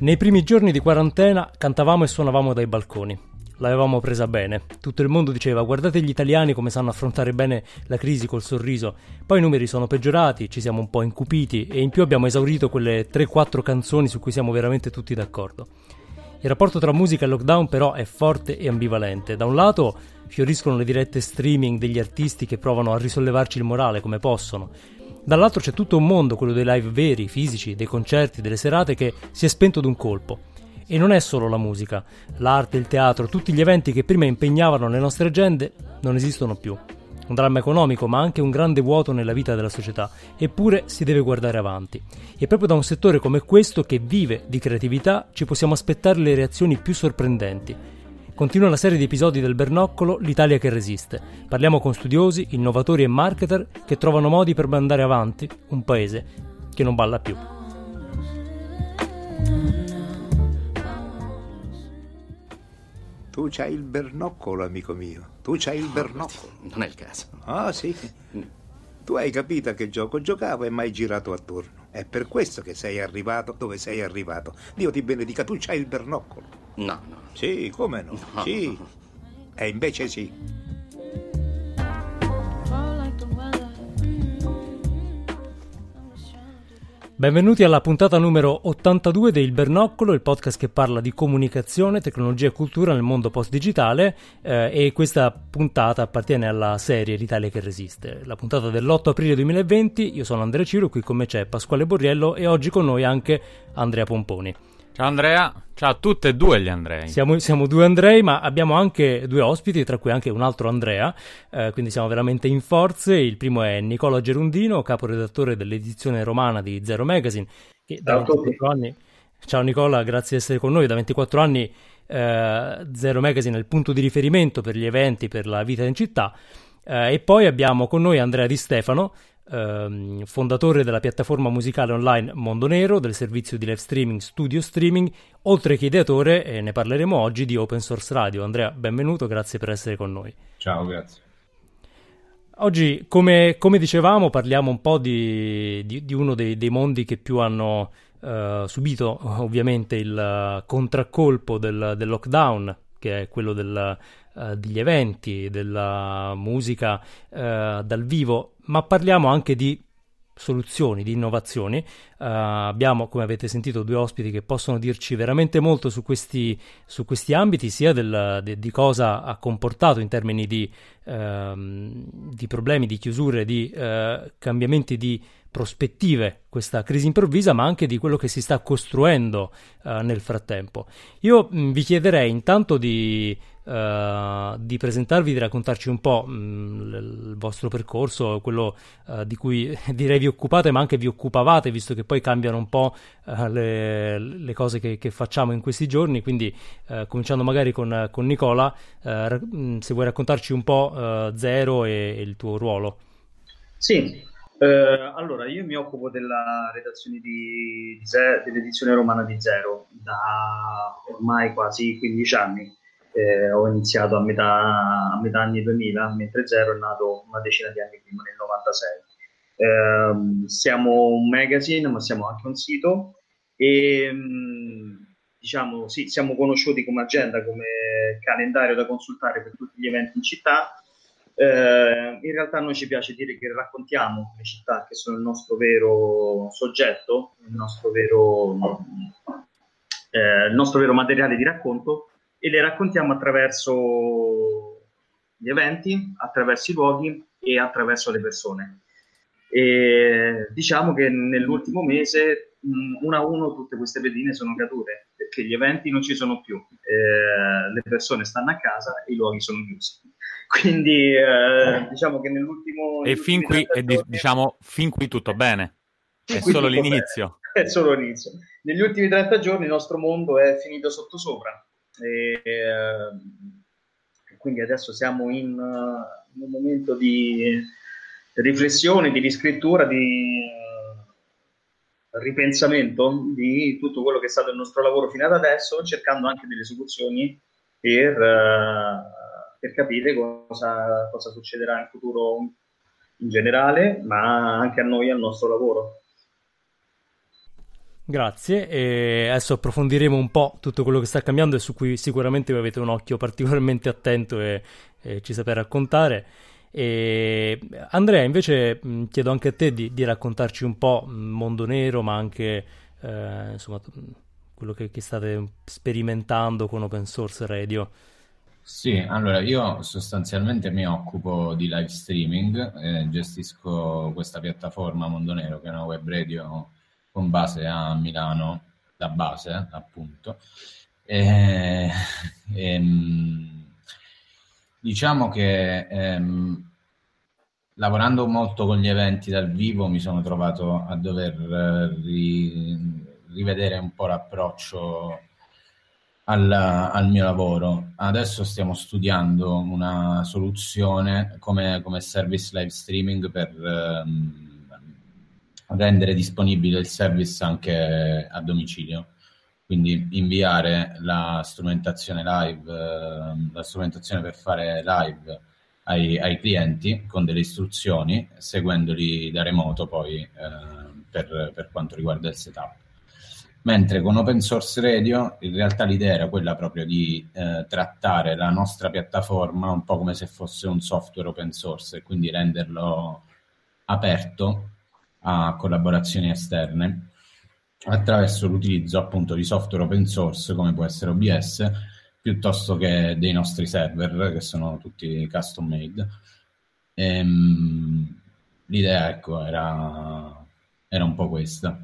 Nei primi giorni di quarantena cantavamo e suonavamo dai balconi. L'avevamo presa bene. Tutto il mondo diceva guardate gli italiani come sanno affrontare bene la crisi col sorriso. Poi i numeri sono peggiorati, ci siamo un po' incupiti e in più abbiamo esaurito quelle 3-4 canzoni su cui siamo veramente tutti d'accordo. Il rapporto tra musica e lockdown però è forte e ambivalente. Da un lato fioriscono le dirette streaming degli artisti che provano a risollevarci il morale come possono. Dall'altro c'è tutto un mondo, quello dei live veri, fisici, dei concerti, delle serate, che si è spento d'un colpo. E non è solo la musica, l'arte, il teatro, tutti gli eventi che prima impegnavano le nostre agende non esistono più. Un dramma economico, ma anche un grande vuoto nella vita della società. Eppure si deve guardare avanti. E proprio da un settore come questo, che vive di creatività, ci possiamo aspettare le reazioni più sorprendenti Continua la serie di episodi del Bernoccolo L'Italia che resiste. Parliamo con studiosi, innovatori e marketer che trovano modi per mandare avanti un paese che non balla più. Tu c'hai il bernoccolo, amico mio. Tu c'hai il bernoccolo. Non è il caso. Ah, sì. Tu hai capito a che gioco giocavo e mai girato attorno. È per questo che sei arrivato dove sei arrivato. Dio ti benedica, tu c'hai il bernoccolo. No, no. Sì, come no? no. Sì. E invece sì. Benvenuti alla puntata numero 82 del Bernoccolo, il podcast che parla di comunicazione, tecnologia e cultura nel mondo post-digitale eh, e questa puntata appartiene alla serie L'Italia che resiste. La puntata dell'8 aprile 2020, io sono Andrea Ciro, qui con me c'è Pasquale Borriello e oggi con noi anche Andrea Pomponi. Ciao Andrea, ciao a tutte e due gli Andrei. Siamo, siamo, due Andrei, ma abbiamo anche due ospiti, tra cui anche un altro Andrea, eh, quindi siamo veramente in forze. Il primo è Nicola Gerundino, caporedattore dell'edizione romana di Zero Magazine. Che da 24 anni... Ciao Nicola, grazie di essere con noi. Da 24 anni eh, Zero Magazine è il punto di riferimento per gli eventi, per la vita in città. Eh, e poi abbiamo con noi Andrea Di Stefano, ehm, fondatore della piattaforma musicale online Mondo Nero, del servizio di live streaming Studio Streaming, oltre che ideatore, e ne parleremo oggi, di Open Source Radio. Andrea, benvenuto, grazie per essere con noi. Ciao, grazie. Oggi, come, come dicevamo, parliamo un po' di, di, di uno dei, dei, mondi che più hanno uh, subito ovviamente il contraccolpo del, del lockdown, che è quello del, uh, degli eventi, della musica uh, dal vivo ma parliamo anche di soluzioni, di innovazioni. Uh, abbiamo, come avete sentito, due ospiti che possono dirci veramente molto su questi, su questi ambiti, sia del, de, di cosa ha comportato in termini di, uh, di problemi, di chiusure, di uh, cambiamenti di prospettive questa crisi improvvisa, ma anche di quello che si sta costruendo uh, nel frattempo. Io mh, vi chiederei intanto di, uh, di, presentarvi, di raccontarci un po' mh, il vostro percorso, quello uh, di cui direi vi occupate, ma anche vi occupavate, visto che poi cambiano un po' le, le, cose che, che, facciamo in questi giorni. Quindi, cominciando magari con, con Nicola, se vuoi raccontarci un po' Zero e, e il tuo ruolo. Sì, Uh, allora, io mi occupo della redazione di, di Ze- dell'edizione romana di Zero da ormai quasi 15 anni. Eh, ho iniziato a metà, a metà, anni 2000, mentre Zero è nato una decina di anni prima, nel 96. Eh, siamo un magazine, ma siamo anche un sito e diciamo, sì, siamo conosciuti come agenda, come calendario da consultare per tutti gli eventi in città eh, in realtà a noi ci piace dire che raccontiamo le città che sono il nostro vero soggetto, il nostro vero, eh, il nostro vero materiale di racconto e le raccontiamo attraverso gli eventi, attraverso i luoghi e attraverso le persone. E diciamo che nell'ultimo mese uno a uno tutte queste pedine sono cadute perché gli eventi non ci sono più, eh, le persone stanno a casa e i luoghi sono chiusi. Quindi eh, diciamo che nell'ultimo... E fin qui, giorni, diciamo, fin qui tutto bene. È solo l'inizio. Bene. È solo l'inizio. Negli ultimi 30 giorni il nostro mondo è finito sottosopra. E, eh, quindi adesso siamo in, in, un momento di riflessione, di riscrittura, di uh, ripensamento di tutto quello che è stato il nostro lavoro fino ad adesso, cercando anche delle soluzioni per... Uh, per capire cosa, cosa succederà in futuro in generale, ma anche a noi, al nostro lavoro. Grazie, e adesso approfondiremo un po' tutto quello che sta cambiando e su cui sicuramente avete un occhio particolarmente attento e, e ci sapete raccontare. E Andrea, invece chiedo anche a te di, di raccontarci un po' Mondo Nero, ma anche eh, insomma, quello che, che, state sperimentando con Open Source Radio. Sì, allora io sostanzialmente mi occupo di live streaming, eh, gestisco questa piattaforma Mondo Nero che è una web radio con base a Milano, da base appunto. E, e, ehm, diciamo che ehm, lavorando molto con gli eventi dal vivo mi sono trovato a dover ri, rivedere un po' l'approccio al, al, mio lavoro. Adesso stiamo studiando una soluzione come, come service live streaming per... Ehm, rendere disponibile il service anche a domicilio. Quindi inviare la strumentazione live, eh, la strumentazione per fare live ai, ai, clienti con delle istruzioni, seguendoli da remoto poi eh, per, per quanto riguarda il setup. Mentre con Open Source Radio in realtà l'idea era quella proprio di eh, trattare la nostra piattaforma un po' come se fosse un software open source e quindi renderlo aperto a collaborazioni esterne attraverso l'utilizzo appunto di software open source come può essere OBS piuttosto che dei nostri server che sono tutti custom made. Ehm, l'idea ecco era, era, un po' questa.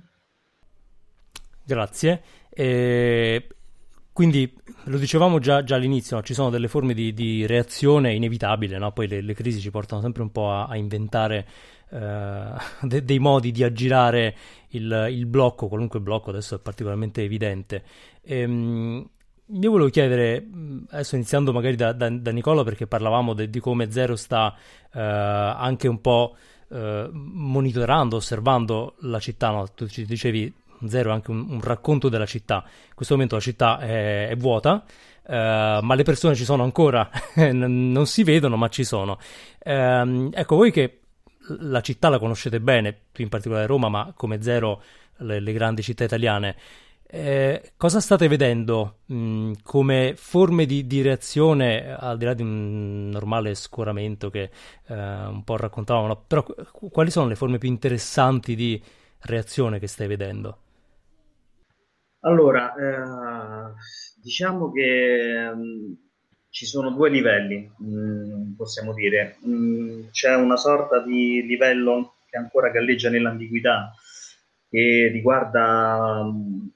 Grazie. E quindi lo dicevamo già, già all'inizio, no? ci sono delle forme di, di reazione inevitabile, no? poi le, le, crisi ci portano sempre un po' a, a inventare eh, de- dei modi di aggirare il, il, blocco, qualunque blocco adesso è particolarmente evidente. Ehm, io volevo chiedere, adesso iniziando magari da, da, da Nicola, perché parlavamo de, di come Zero sta eh, anche un po' eh, monitorando, osservando la città, no? tu ci dicevi Zero è anche un, un, racconto della città, in questo momento la città è, è vuota, Uh, ma le persone ci sono ancora, non si vedono, ma ci sono. Uh, ecco, voi che la città la conoscete bene, in particolare Roma, ma come zero le, le grandi città italiane. Eh, cosa state vedendo mh, come forme di, di, reazione, al di là di un normale scoramento che eh, un po' raccontavamo, però quali sono le forme più interessanti di reazione che stai vedendo? Allora, eh, diciamo che mh, ci sono due livelli, mm, possiamo dire. Mm, c'è una sorta di livello che ancora galleggia nell'ambiguità, che riguarda mm,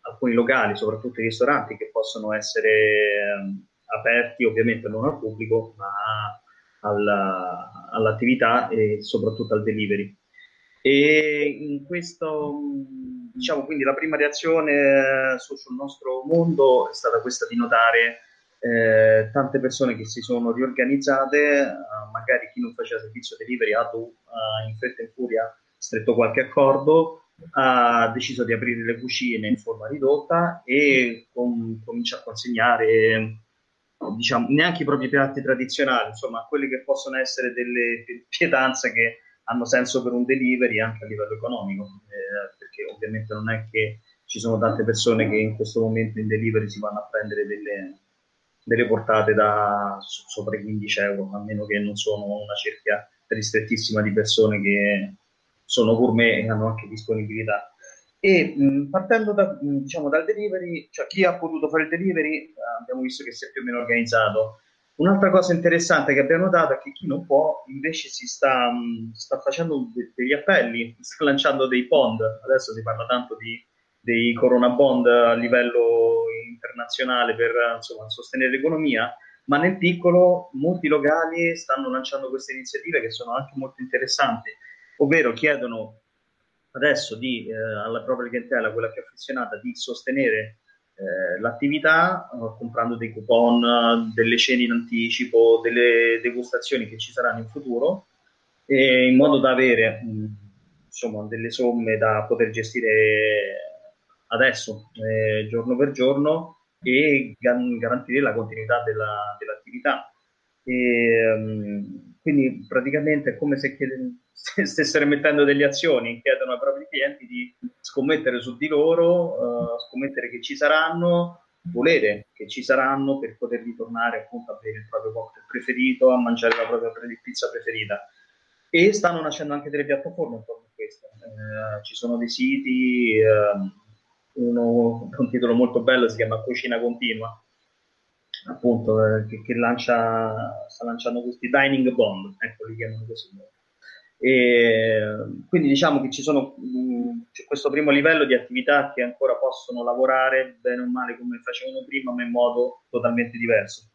alcuni locali, soprattutto i ristoranti, che possono essere aperti ovviamente non al pubblico, ma alla, all'attività e soprattutto al delivery. E in questo, diciamo, quindi la prima reazione sul nostro mondo è stata questa di notare eh, tante persone che si sono riorganizzate, eh, magari chi non faceva servizio delivery ha uh, in fretta e in furia stretto qualche accordo, ha deciso di aprire le cucine in forma ridotta e com- comincia a consegnare diciamo, neanche i propri piatti tradizionali, insomma, quelli che possono essere delle pietanze che hanno senso per un delivery anche a livello economico, eh, perché ovviamente non è che ci sono tante persone che in questo momento in delivery si vanno a prendere delle, delle portate da sopra i 15 euro, a meno che non sono una cerchia ristrettissima di persone che sono gourmet e hanno anche disponibilità. E mh, partendo da, mh, diciamo, dal delivery, cioè chi ha potuto fare il delivery, eh, abbiamo visto che si è più o meno organizzato. Un'altra cosa interessante che abbiamo notato è che chi non può invece si sta, mh, sta facendo de- degli appelli, sta lanciando dei bond. Adesso si parla tanto di, dei corona bond a livello internazionale per insomma, sostenere l'economia, ma nel piccolo molti locali stanno lanciando queste iniziative che sono anche molto interessanti, ovvero chiedono adesso di, eh, alla propria clientela, quella più affezionata, di sostenere eh, l'attività eh, comprando dei coupon, delle cene in anticipo, delle degustazioni che ci saranno in futuro, in modo da avere mh, insomma, delle somme da poter gestire adesso, eh, giorno per giorno, e garantire la continuità della, dell'attività. E, um, quindi praticamente è come se chiede, stessero emettendo delle azioni, chiedono ai propri clienti di scommettere su di loro, uh, scommettere che ci saranno, volere che ci saranno per poter ritornare appunto a bere il proprio cocktail preferito, a mangiare la propria pizza preferita. E stanno nascendo anche delle piattaforme intorno a questo. Eh, ci sono dei siti, eh, uno un titolo molto bello si chiama Cucina Continua, appunto, eh, che, che lancia, sta lanciando questi dining bond, ecco, li chiamano così. E, quindi diciamo che ci sono mh, c'è questo primo livello di attività che ancora possono lavorare bene o male come facevano prima, ma in modo totalmente diverso.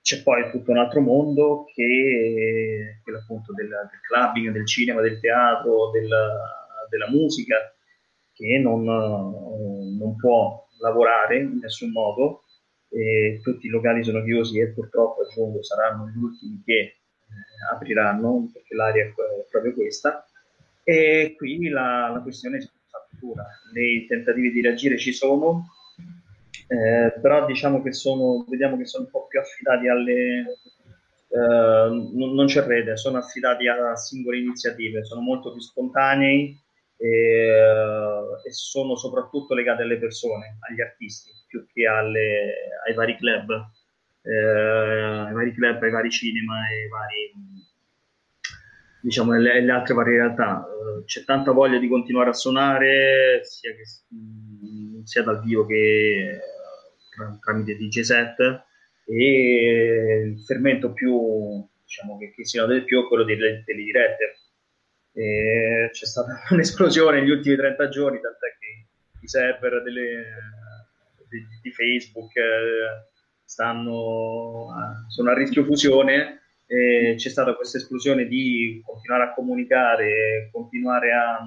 C'è poi tutto un altro mondo che quello appunto del, del clubbing, del cinema, del teatro, del, della musica, che non, non può lavorare in nessun modo e tutti i locali sono chiusi e purtroppo aggiungo saranno gli ultimi che eh, apriranno perché l'area è proprio questa. E qui la, la questione è fattura i tentativi di reagire ci sono eh, però diciamo che sono vediamo che sono un po' più affidati alle non, non, c'è rete sono affidati a singole iniziative sono molto più spontanei e, e sono soprattutto legati alle persone agli artisti più che alle, ai vari club, eh, ai vari club, ai vari cinema e vari diciamo le, le altre varie realtà. Uh, c'è tanta voglia di continuare a suonare sia, che, mh, sia dal vivo che tramite DJ set e il fermento più diciamo che, che si nota di più è quello delle, delle dirette. E c'è stata un'esplosione negli ultimi 30 giorni, tant'è che i server delle, di, di Facebook eh, stanno, sono a rischio fusione e c'è stata questa esplosione di continuare a comunicare, continuare a,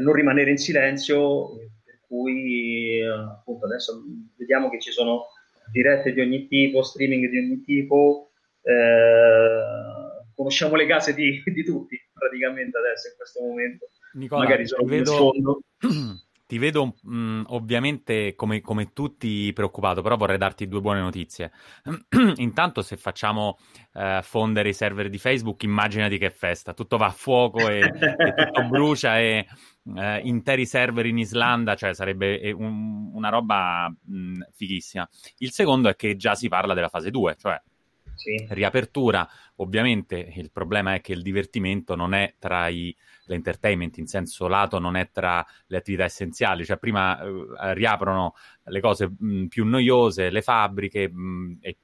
non rimanere in silenzio, per cui appunto adesso vediamo che ci sono dirette di ogni tipo, streaming di ogni tipo, eh, conosciamo le case di, di, tutti praticamente adesso in questo momento. Nicola, Magari sono vedo... Ti vedo mh, mm, ovviamente come, come, tutti preoccupato, però vorrei darti due buone notizie. Intanto, se facciamo eh, fondere i server di Facebook, immaginati che festa, tutto va a fuoco e, e tutto brucia e eh, interi server in Islanda, cioè sarebbe un, una roba mh, mm, fighissima. Il secondo è che già si parla della fase 2, cioè sì. riapertura. Ovviamente il problema è che il divertimento non è tra i l'entertainment in senso lato non è tra le attività essenziali, cioè prima eh, riaprono le cose mh, più noiose, le fabbriche mh, e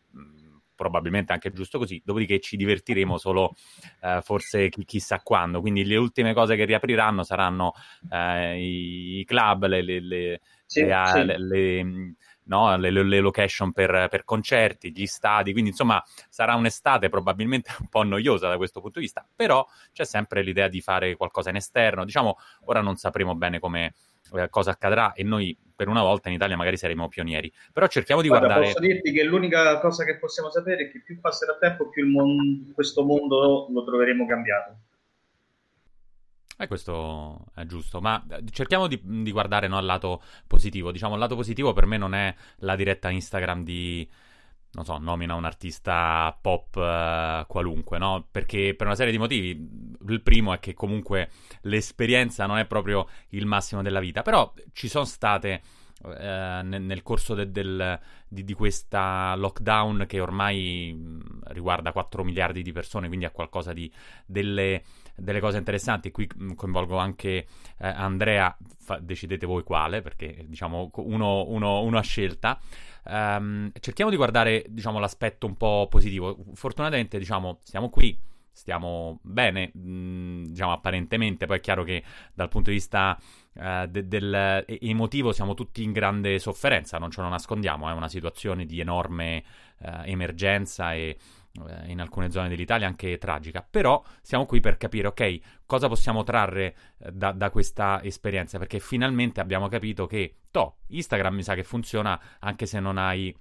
probabilmente anche giusto così, dopodiché ci divertiremo solo eh, forse chi, chissà quando, quindi le ultime cose che riapriranno saranno eh, i, i, club, le, le, le, sì, sì. le no? le, le, location per, per, concerti, gli stadi, quindi insomma sarà un'estate probabilmente un po' noiosa da questo punto di vista, però c'è sempre l'idea di fare qualcosa in esterno, diciamo ora non sapremo bene come, eh, cosa accadrà e noi per una volta in Italia magari saremo pionieri. Però cerchiamo di Guarda, guardare. Posso dirti che l'unica cosa che possiamo sapere è che più passerà tempo, più mon- questo mondo lo troveremo cambiato. E eh, questo è giusto, ma eh, cerchiamo di, di guardare no, al lato positivo. Diciamo, il lato positivo per me non è la diretta Instagram di, non so, nomina un artista pop uh, qualunque, no? Perché per una serie di motivi. Il primo è che comunque l'esperienza non è proprio il massimo della vita, però ci sono state eh, nel, corso de, del, di, di, questa lockdown che ormai riguarda 4 miliardi di persone, quindi è qualcosa di delle, delle cose interessanti. Qui mh, coinvolgo anche eh, Andrea, fa, decidete voi quale, perché diciamo uno, uno, uno a scelta. Um, cerchiamo di guardare diciamo, l'aspetto un po' positivo. Fortunatamente, diciamo, siamo qui stiamo bene, mh, diciamo apparentemente, poi è chiaro che dal punto di vista uh, de- del emotivo siamo tutti in grande sofferenza, non ce lo nascondiamo, è una situazione di enorme uh, emergenza e uh, in alcune zone dell'Italia anche tragica, però siamo qui per capire, ok, cosa possiamo trarre da, da questa esperienza, perché finalmente abbiamo capito che, to, Instagram mi sa che funziona anche se non hai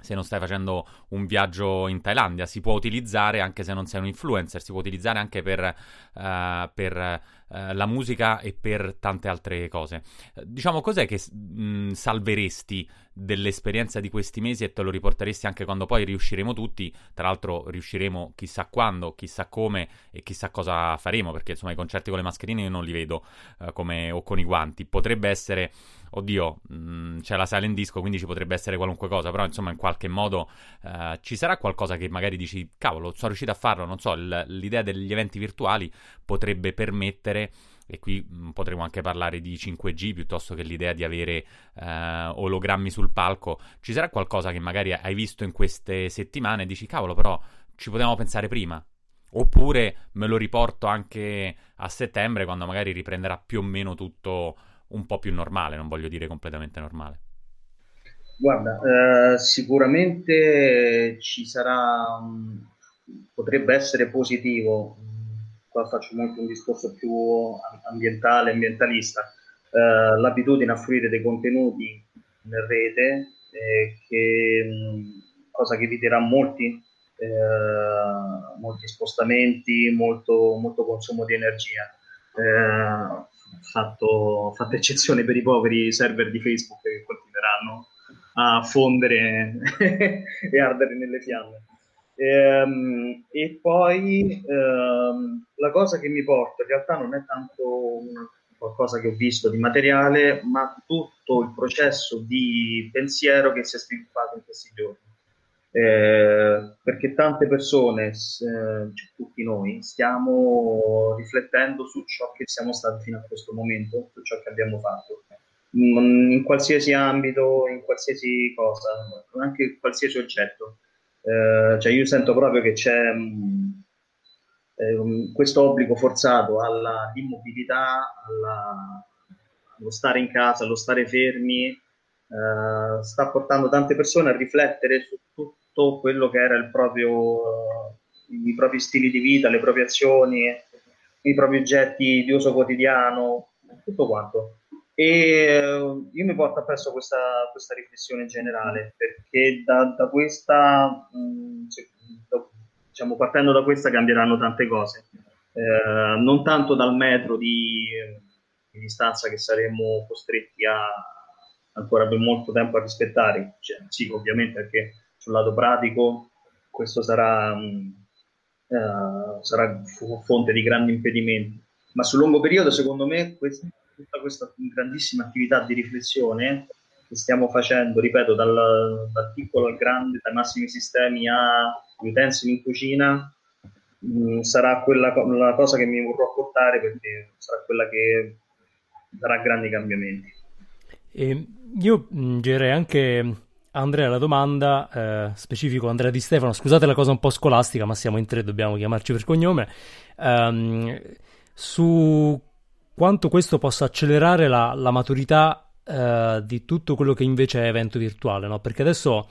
se non stai facendo un viaggio in Thailandia, si può utilizzare anche se non sei un influencer, si può utilizzare anche per, uh, per eh, la musica e per tante altre cose. Eh, diciamo, cos'è che mh, salveresti dell'esperienza di questi mesi e te lo riporteresti anche quando poi riusciremo tutti? Tra l'altro riusciremo chissà quando, chissà come e chissà cosa faremo, perché insomma i concerti con le mascherine io non li vedo eh, come, o con i guanti. Potrebbe essere oddio, mm, c'è la in disco, quindi ci potrebbe essere qualunque cosa, però insomma in qualche modo uh, ci sarà qualcosa che magari dici, cavolo, sono riuscito a farlo, non so, l- l'idea degli eventi virtuali potrebbe permettere e qui mm, potremo anche parlare di 5G piuttosto che l'idea di avere uh, ologrammi sul palco. Ci sarà qualcosa che magari hai visto in queste settimane e dici, cavolo, però ci potevamo pensare prima. Oppure me lo riporto anche a settembre quando magari riprenderà più o meno tutto un po' più normale, non voglio dire completamente normale. Guarda, eh, sicuramente ci sarà, potrebbe essere positivo, qua faccio molto un discorso più ambientale, ambientalista, eh, l'abitudine a fruire dei contenuti in rete, eh, che, cosa che eviterà molti, eh, molti spostamenti, molto, molto consumo di energia. Eh, fatto, fatto eccezione per i poveri server di Facebook che continueranno a fondere e ardere nelle fiamme. Ehm, e poi ehm, la cosa che mi porta in realtà non è tanto una, qualcosa che ho visto di materiale, ma tutto il processo di pensiero che si è sviluppato in questi giorni eh, perché tante persone, eh, tutti noi, stiamo riflettendo su ciò che siamo stati fino a questo momento, su ciò che abbiamo fatto, in, in qualsiasi ambito, in qualsiasi cosa, anche in qualsiasi oggetto. Eh, cioè io sento proprio che c'è mh, eh, questo obbligo forzato alla immobilità, alla, allo stare in casa, allo stare fermi, Uh, sta portando tante persone a riflettere su tutto quello che era il proprio, i propri stili di vita, le proprie azioni, i propri oggetti di uso quotidiano, tutto quanto. E eh, io mi porto appresso questa, questa riflessione generale perché da, da questa, mh, diciamo, partendo da questa cambieranno tante cose. Eh, non tanto dal metro di, di, distanza che saremo costretti a ancora per molto tempo a rispettare, cioè, sì, ovviamente perché sul lato pratico questo sarà, uh, sarà fonte di grandi impedimenti, ma sul lungo periodo secondo me questa, tutta questa grandissima attività di riflessione che stiamo facendo, ripeto, dal, dal piccolo al grande, dai massimi sistemi agli utensili in cucina, mh, mm, sarà quella la cosa che mi vorrò portare perché sarà quella che darà grandi cambiamenti. E io direi anche Andrea la domanda, eh, specifico Andrea Di Stefano, scusate la cosa un po' scolastica, ma siamo in tre, dobbiamo chiamarci per cognome, ehm, su quanto questo possa accelerare la, la maturità eh, di tutto quello che invece è evento virtuale, no? Perché adesso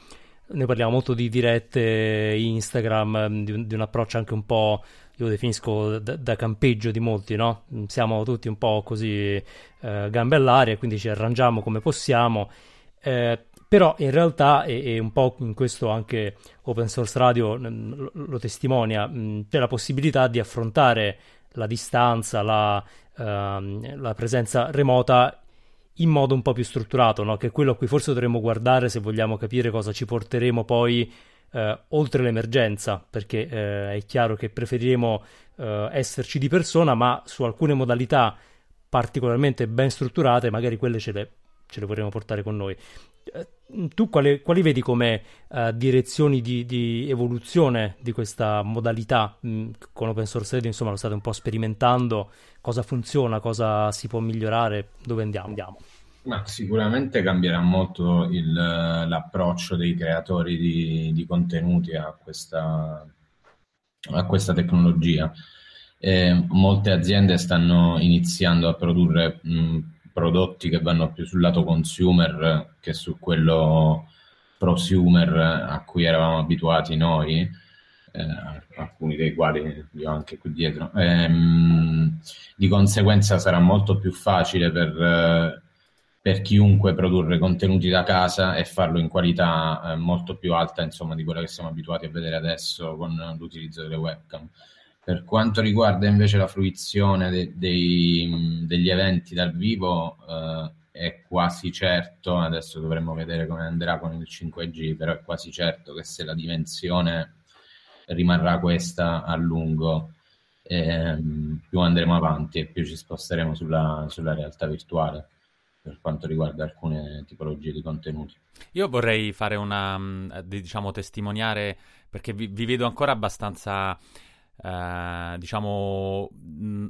noi parliamo molto di dirette Instagram, di, di un approccio anche un po', io lo definisco da, da, campeggio di molti, no? Siamo tutti un po' così eh, gambe all'aria, quindi ci arrangiamo come possiamo. Eh, però in realtà, e, un po' in questo anche Open Source Radio lo, lo testimonia, c'è la possibilità di affrontare la distanza, la, uh, la presenza remota in modo un po' più strutturato, no? che è quello a cui forse dovremmo guardare se vogliamo capire cosa ci porteremo poi uh, oltre l'emergenza, perché uh, è chiaro che preferiremo eh, esserci di persona, ma su alcune modalità particolarmente ben strutturate, magari quelle ce le, ce le vorremmo portare con noi. Eh, tu quali, quali, vedi come uh, direzioni di, di, evoluzione di questa modalità mh, mm, con Open Source Radio? Insomma, lo state un po' sperimentando. Cosa funziona? Cosa si può migliorare? Dove andiamo? andiamo. Ma sicuramente cambierà molto il, l'approccio dei creatori di, di contenuti a questa, a questa tecnologia. Eh, molte aziende stanno iniziando a produrre mh, mm, prodotti che vanno più sul lato consumer che su quello prosumer a cui eravamo abituati noi, eh, alcuni dei quali io anche qui dietro. Ehm, di conseguenza sarà molto più facile per, per, chiunque produrre contenuti da casa e farlo in qualità eh, molto più alta insomma, di quella che siamo abituati a vedere adesso con l'utilizzo delle webcam. Per quanto riguarda invece la fruizione de- dei, degli eventi dal vivo, eh, è quasi certo, adesso dovremmo vedere come andrà con il 5G, però è quasi certo che se la dimensione rimarrà questa a lungo, ehm, più andremo avanti e più ci sposteremo sulla, sulla realtà virtuale per quanto riguarda alcune tipologie di contenuti. Io vorrei fare una, diciamo, testimoniare perché vi, vi vedo ancora abbastanza Uh, diciamo,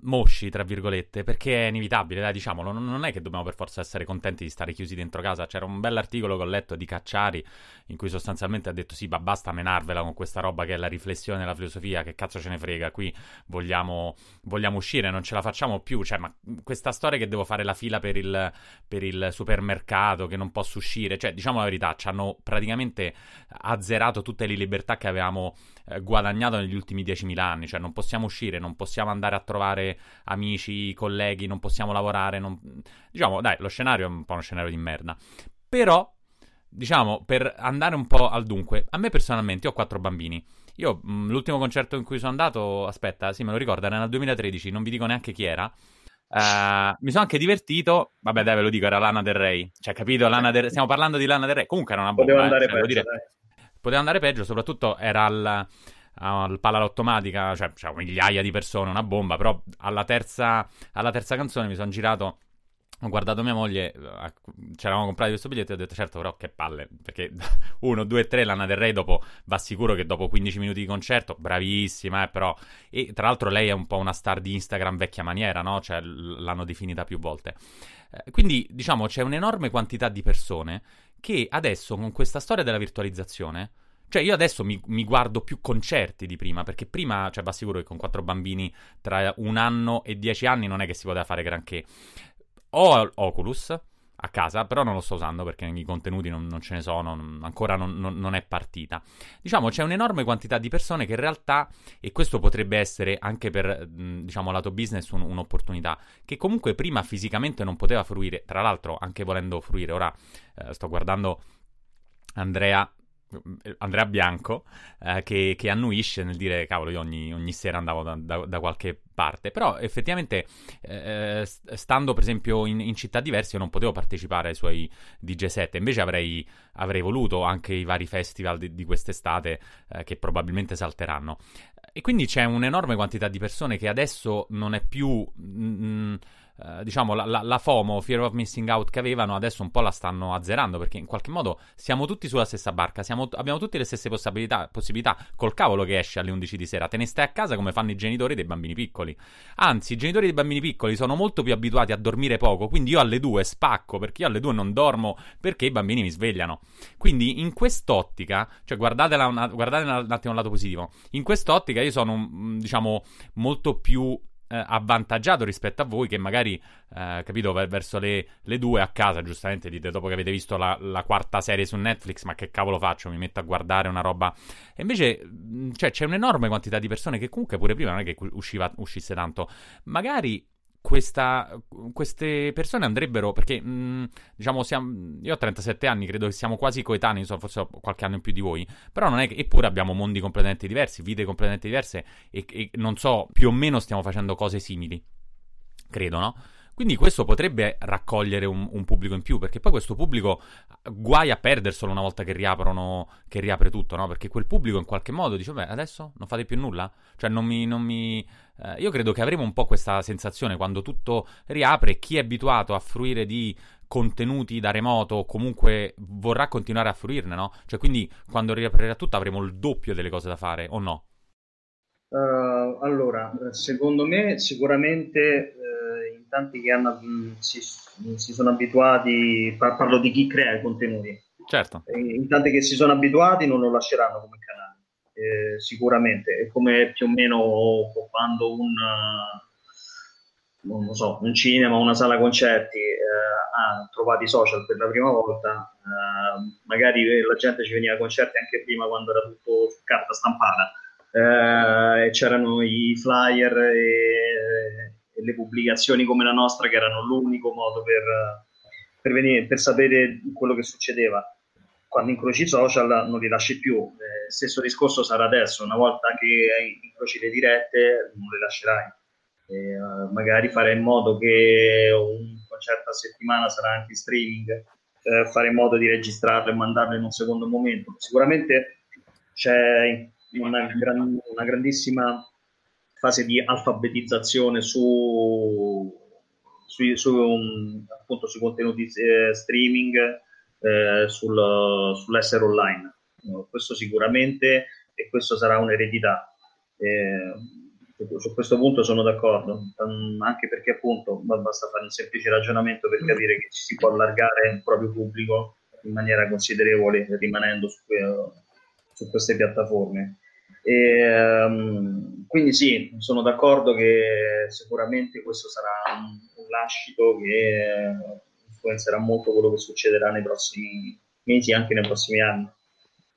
mosci, tra virgolette, perché è inevitabile, dai, diciamolo, non, non, è che dobbiamo per forza essere contenti di stare chiusi dentro casa. C'era un bell'articolo che ho letto di Cacciari in cui sostanzialmente ha detto sì, ma basta menarvela con questa roba che è la riflessione, la filosofia, che cazzo ce ne frega, qui vogliamo, vogliamo uscire, non ce la facciamo più, cioè, ma questa storia che devo fare la fila per il, per il supermercato, che non posso uscire, cioè, diciamo la verità, ci hanno praticamente azzerato tutte le libertà che avevamo eh, guadagnato negli ultimi 10.000 anni, cioè non possiamo uscire, non possiamo andare a trovare amici, colleghi, non possiamo lavorare, non... diciamo, dai, lo scenario è un po' uno scenario di merda. Però, diciamo, per andare un po' al dunque, a me personalmente ho quattro bambini. Io mh, mm, l'ultimo concerto in cui sono andato, aspetta, sì, me lo ricordo, era nel 2013, non vi dico neanche chi era. Uh, mi sono anche divertito. Vabbè, dai, ve lo dico, era Lana Del Rey. Cioè, capito? Lana Del... Stiamo parlando di Lana Del Rey. Comunque era una bomba. Poteva andare eh, cioè, peggio, dire poteva andare peggio, soprattutto era al, al Palalottomatica, cioè, cioè migliaia di persone, una bomba, però alla terza, alla terza canzone mi sono girato ho guardato mia moglie, eh, ci eravamo comprati questo biglietto e ho detto certo però che palle, perché 1, 2, 3 Lana Del Rey dopo, va sicuro che dopo 15 minuti di concerto, bravissima eh, però, e tra l'altro lei è un po' una star di Instagram vecchia maniera, no? Cioè l'hanno definita più volte. Eh, quindi diciamo c'è un'enorme quantità di persone che adesso con questa storia della virtualizzazione cioè, io adesso mi, mi, guardo più concerti di prima, perché prima, cioè, va sicuro che con quattro bambini tra un anno e dieci anni non è che si poteva fare granché. Ho Oculus a casa, però non lo sto usando perché i contenuti non, non ce ne sono, non, ancora non, non, è partita. Diciamo, c'è un'enorme quantità di persone che in realtà, e questo potrebbe essere anche per, diciamo, lato business un, un'opportunità, che comunque prima fisicamente non poteva fruire, tra l'altro anche volendo fruire, ora eh, sto guardando Andrea Andrea Bianco eh, che, che, annuisce nel dire cavolo io ogni, ogni sera andavo da, da, da, qualche parte però effettivamente eh, stando per esempio in, in, città diverse io non potevo partecipare ai suoi DJ set. Invece avrei, avrei voluto anche i vari festival di, di quest'estate eh, che probabilmente salteranno. E quindi c'è un'enorme quantità di persone che adesso non è più mh, mm, eh, diciamo, la, la, la, FOMO, Fear of Missing Out che avevano, adesso un po' la stanno azzerando perché in qualche modo siamo tutti sulla stessa barca, siamo, abbiamo tutte le stesse possibilità, possibilità, col cavolo che esce alle 11 di sera, te ne stai a casa come fanno i genitori dei bambini piccoli. Anzi, i genitori dei bambini piccoli sono molto più abituati a dormire poco, quindi io alle 2 spacco perché io alle 2 non dormo perché i bambini mi svegliano. Quindi in quest'ottica, cioè guardatela una, guardate un attimo il lato positivo, in quest'ottica io sono, diciamo, molto più eh, avvantaggiato rispetto a voi che magari, eh, capito, verso le, le, due a casa, giustamente dite dopo che avete visto la, la, quarta serie su Netflix, ma che cavolo faccio? Mi metto a guardare una roba... E invece, cioè, c'è un'enorme quantità di persone che comunque pure prima non è che usciva, uscisse tanto. Magari questa, queste persone andrebbero perché mh, diciamo siamo, io ho 37 anni credo che siamo quasi coetanei so, forse ho qualche anno in più di voi però non è che eppure abbiamo mondi completamente diversi vite completamente diverse e, e non so più o meno stiamo facendo cose simili credo no? Quindi questo potrebbe raccogliere un, un, pubblico in più, perché poi questo pubblico guai a perderselo una volta che riaprono, che riapre tutto, no? Perché quel pubblico in qualche modo dice, beh, adesso non fate più nulla? Cioè non mi... Non mi eh, io credo che avremo un po' questa sensazione quando tutto riapre, chi è abituato a fruire di contenuti da remoto comunque vorrà continuare a fruirne, no? Cioè quindi quando riaprirà tutto avremo il doppio delle cose da fare, o no? Uh, allora, secondo me sicuramente tanti che hanno, mh, si, si, sono abituati, parlo di chi crea i contenuti. Certo. In tanti che si sono abituati non lo lasceranno come canale, eh, sicuramente. È come più o meno quando un, non so, un cinema, una sala concerti eh, ha trovato i social per la prima volta, eh, magari la gente ci veniva a concerti anche prima quando era tutto su carta stampata. Eh, e c'erano i flyer e, le pubblicazioni come la nostra che erano l'unico modo per, per, venire, per sapere quello che succedeva. quando incroci social non li lasci più. Eh, stesso discorso sarà adesso, una volta che incroci le dirette non le lascerai. Eh, magari fare in modo che un concerto a settimana sarà anche in streaming, eh, fare in modo di registrarlo e mandarlo in un secondo momento. Sicuramente c'è una, gran, una grandissima fase di alfabetizzazione su, su, su, um, appunto, sui contenuti eh, streaming, eh, sul, sull'essere online. Questo sicuramente e questo sarà un'eredità. Eh, su questo punto sono d'accordo, um, anche perché appunto basta fare un semplice ragionamento per capire che ci si può allargare il proprio pubblico in maniera considerevole rimanendo su, su queste piattaforme. E, um, quindi sì, sono d'accordo che sicuramente questo sarà un, un lascito che influenzerà molto quello che succederà nei prossimi mesi e anche nei prossimi anni.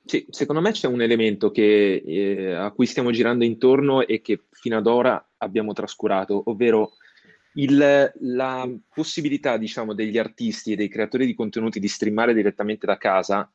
Sì, secondo me c'è un elemento che, eh, a cui stiamo girando intorno e che fino ad ora abbiamo trascurato, ovvero il, la possibilità, diciamo, degli artisti e dei creatori di contenuti di streamare direttamente da casa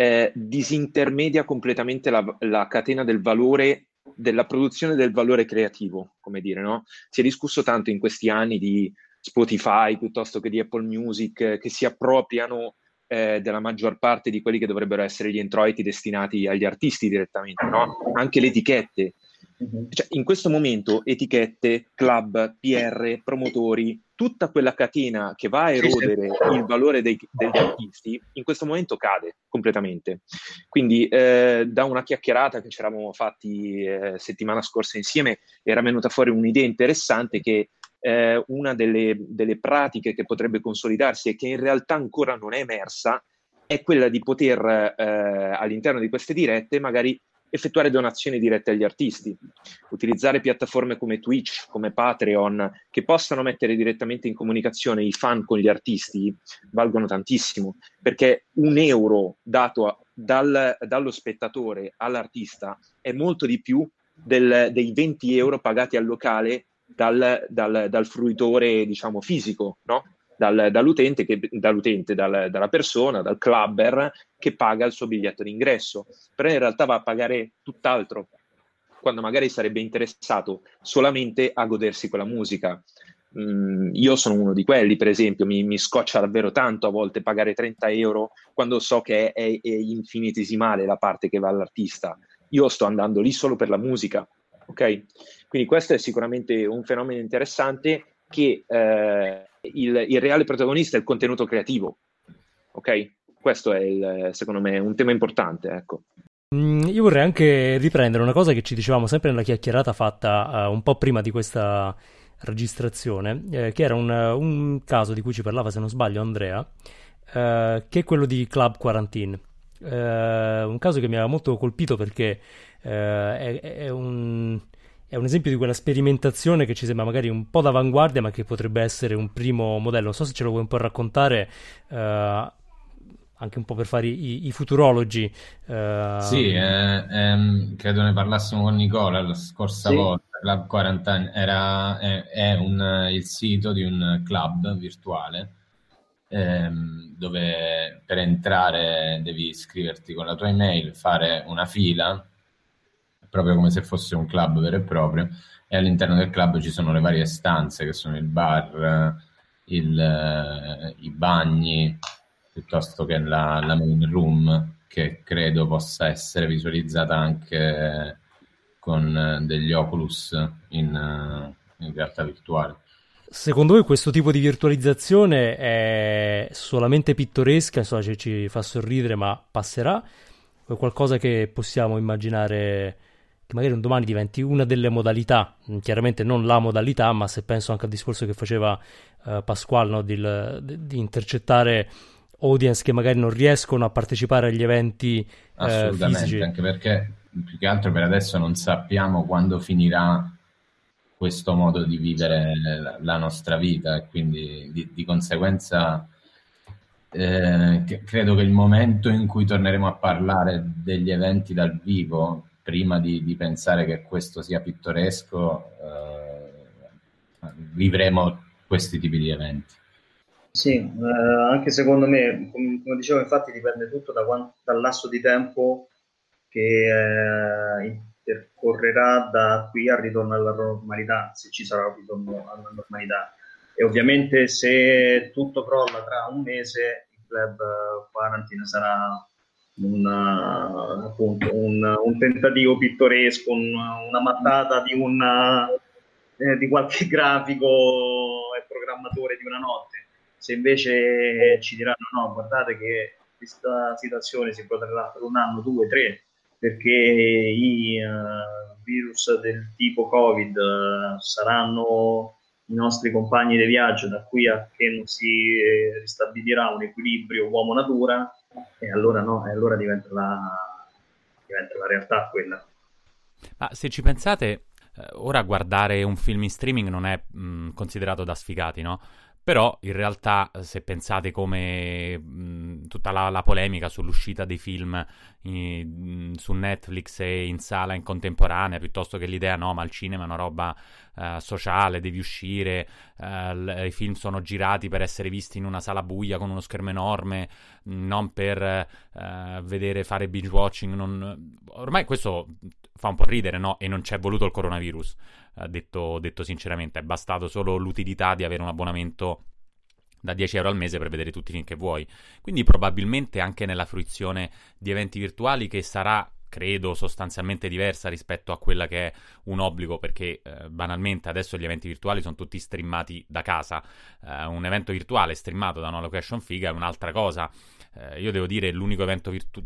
eh, disintermedia completamente la, la, catena del valore, della produzione del valore creativo, come dire, no? Si è discusso tanto in questi anni di Spotify piuttosto che di Apple Music che si appropriano eh, della maggior parte di quelli che dovrebbero essere gli introiti destinati agli artisti direttamente, no? Anche le etichette. Mhm. Cioè, in questo momento etichette, club, PR, promotori, tutta quella catena che va a erodere il valore dei, degli artisti, in questo momento cade completamente. Quindi eh, da una chiacchierata che ci eravamo fatti eh, settimana scorsa insieme era venuta fuori un'idea interessante che eh, una delle, delle, pratiche che potrebbe consolidarsi e che in realtà ancora non è emersa è quella di poter eh, all'interno di queste dirette magari effettuare donazioni dirette agli artisti, utilizzare piattaforme come Twitch, come Patreon, che possano mettere direttamente in comunicazione i fan con gli artisti, valgono tantissimo, perché un euro dato a, dal, dallo spettatore all'artista è molto di più del, dei 20 euro pagati al locale dal, dal, dal fruitore, diciamo, fisico, no? Dal, dall'utente, che, dall'utente dal, dalla persona, dal clubber che paga il suo biglietto d'ingresso. Però in realtà va a pagare tutt'altro, quando magari sarebbe interessato solamente a godersi quella musica. Mm, io sono uno di quelli, per esempio, mi, mi, scoccia davvero tanto a volte pagare 30 euro quando so che è, è infinitesimale la parte che va all'artista. Io sto andando lì solo per la musica, ok? Quindi questo è sicuramente un fenomeno interessante che eh, il, il, reale protagonista è il contenuto creativo, ok? Questo è il, secondo me un tema importante, ecco. Mm, io vorrei anche riprendere una cosa che ci dicevamo sempre nella chiacchierata fatta uh, un po' prima di questa registrazione, eh, che era un, un, caso di cui ci parlava, se non sbaglio, Andrea, eh, che è quello di Club Quarantine. Eh, un caso che mi aveva molto colpito perché eh, è, è, un, è un esempio di quella sperimentazione che ci sembra magari un po' d'avanguardia, ma che potrebbe essere un primo modello. Non so se ce lo vuoi un po' raccontare. Uh, anche un po' per fare i, i futurologi. Uh... Sì, eh, ehm, credo ne parlassimo con Nicola la scorsa sì. volta. Club Quarantine era, è, è un, il sito di un club virtuale ehm, dove per entrare devi iscriverti con la tua email, fare una fila proprio come se fosse un club vero e proprio, e all'interno del club ci sono le varie stanze che sono il bar, il, eh, i bagni, piuttosto che la, la main room, che credo possa essere visualizzata anche con degli Oculus in, in realtà virtuale. Secondo voi questo tipo di virtualizzazione è solamente pittoresca, insomma, ci, ci fa sorridere, ma passerà? O è qualcosa che possiamo immaginare che magari un domani diventi una delle modalità, mm, chiaramente non la modalità, ma se penso anche al discorso che faceva uh, Pasquale no, di, di, intercettare audience che magari non riescono a partecipare agli eventi uh, Assolutamente, fisici. anche perché più che altro per adesso non sappiamo quando finirà questo modo di vivere la nostra vita e quindi di, di conseguenza eh, credo che il momento in cui torneremo a parlare degli eventi dal vivo prima di, di, pensare che questo sia pittoresco, eh, vivremo questi tipi di eventi. Sì, eh, anche secondo me, come, come, dicevo, infatti dipende tutto da quanto, dal lasso di tempo che eh, intercorrerà da qui al ritorno alla normalità, se ci sarà un ritorno alla normalità. E ovviamente se tutto crolla tra un mese, il club quarantine sarà un, appunto, un, un tentativo pittoresco, un, una mattata di, una, eh, di qualche grafico e programmatore di una notte. Se invece ci diranno no, guardate che questa situazione si protrarrà per un anno, due, tre, perché i uh, virus del tipo Covid uh, saranno i nostri compagni di viaggio da qui a che non si eh, ristabilirà un equilibrio uomo-natura, e allora no, e allora diventa la, diventa la realtà quella. Ma se ci pensate, eh, ora guardare un film in streaming non è mh, considerato da sfigati, no? Però in realtà se pensate come mh, tutta la, la, polemica sull'uscita dei film in, mh, su Netflix e in sala in contemporanea, piuttosto che l'idea no, ma il cinema è una roba uh, sociale, devi uscire, uh, l- i film sono girati per essere visti in una sala buia con uno schermo enorme, non per uh, vedere, fare binge watching. Non... Ormai questo fa un po' ridere, no? E non c'è voluto il coronavirus detto, detto sinceramente. È bastato solo l'utilità di avere un abbonamento da 10 euro al mese per vedere tutti i film che vuoi. Quindi probabilmente anche nella fruizione di eventi virtuali che sarà credo sostanzialmente diversa rispetto a quella che è un obbligo perché eh, banalmente adesso gli eventi virtuali sono tutti streamati da casa eh, un evento virtuale streamato da una location figa è un'altra cosa eh, io devo dire l'unico evento virtu-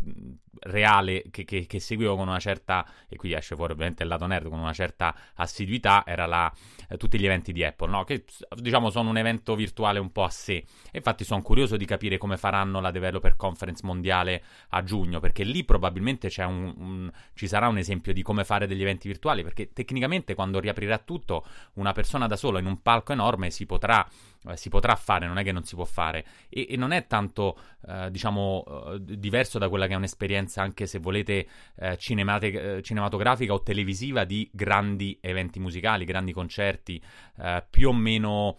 reale che, che, che, seguivo con una certa, e qui esce fuori ovviamente il lato nerd, con una certa assiduità, era la, eh, tutti gli eventi di Apple, no? che diciamo sono un evento virtuale un po' a sé. E infatti sono curioso di capire come faranno la Developer Conference mondiale a giugno, perché lì probabilmente un, un, ci sarà un esempio di come fare degli eventi virtuali, perché tecnicamente quando riaprirà tutto, una persona da sola in un palco enorme si potrà eh, si potrà fare, non è che non si può fare. E, e non è tanto, eh, diciamo, eh, diverso da quella che è un'esperienza, anche se volete, eh, cinematografica o televisiva di grandi eventi musicali, grandi concerti, più o meno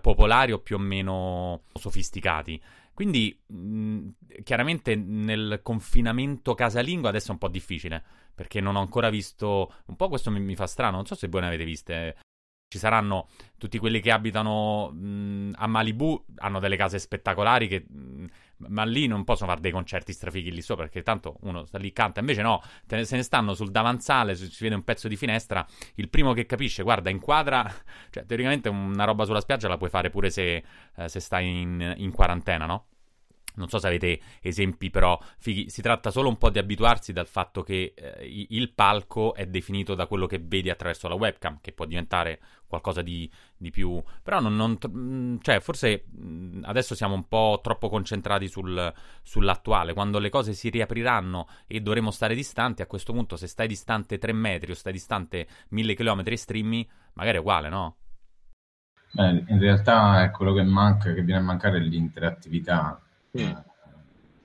popolari o più o meno sofisticati. Quindi, mh, chiaramente nel confinamento casalingo adesso è un po' difficile, perché non ho ancora visto... Un po' questo mi, mi fa strano, non so se voi ne avete viste ci saranno tutti quelli che abitano mh, a Malibu, hanno delle case spettacolari che... Mh, ma lì non possono fare dei concerti strafighi lì sopra perché tanto uno sta lì canta invece no ne, se ne stanno sul davanzale si vede un pezzo di finestra il primo che capisce guarda inquadra cioè teoricamente una roba sulla spiaggia la puoi fare pure se, eh, se stai in, in quarantena no? Non so se avete esempi, però fighi. Si tratta solo un po' di abituarsi dal fatto che eh, il palco è definito da quello che vedi attraverso la webcam, che può diventare qualcosa di, di più. Però non, non, mm, cioè, forse mm, adesso siamo un po' troppo concentrati sul, sull'attuale. Quando le cose si riapriranno e dovremo stare distanti, a questo punto, se stai distante 3 metri o stai distante 1000 km e streammi, magari è uguale, no? Beh, in realtà è quello che manca, che viene a mancare l'interattività mm.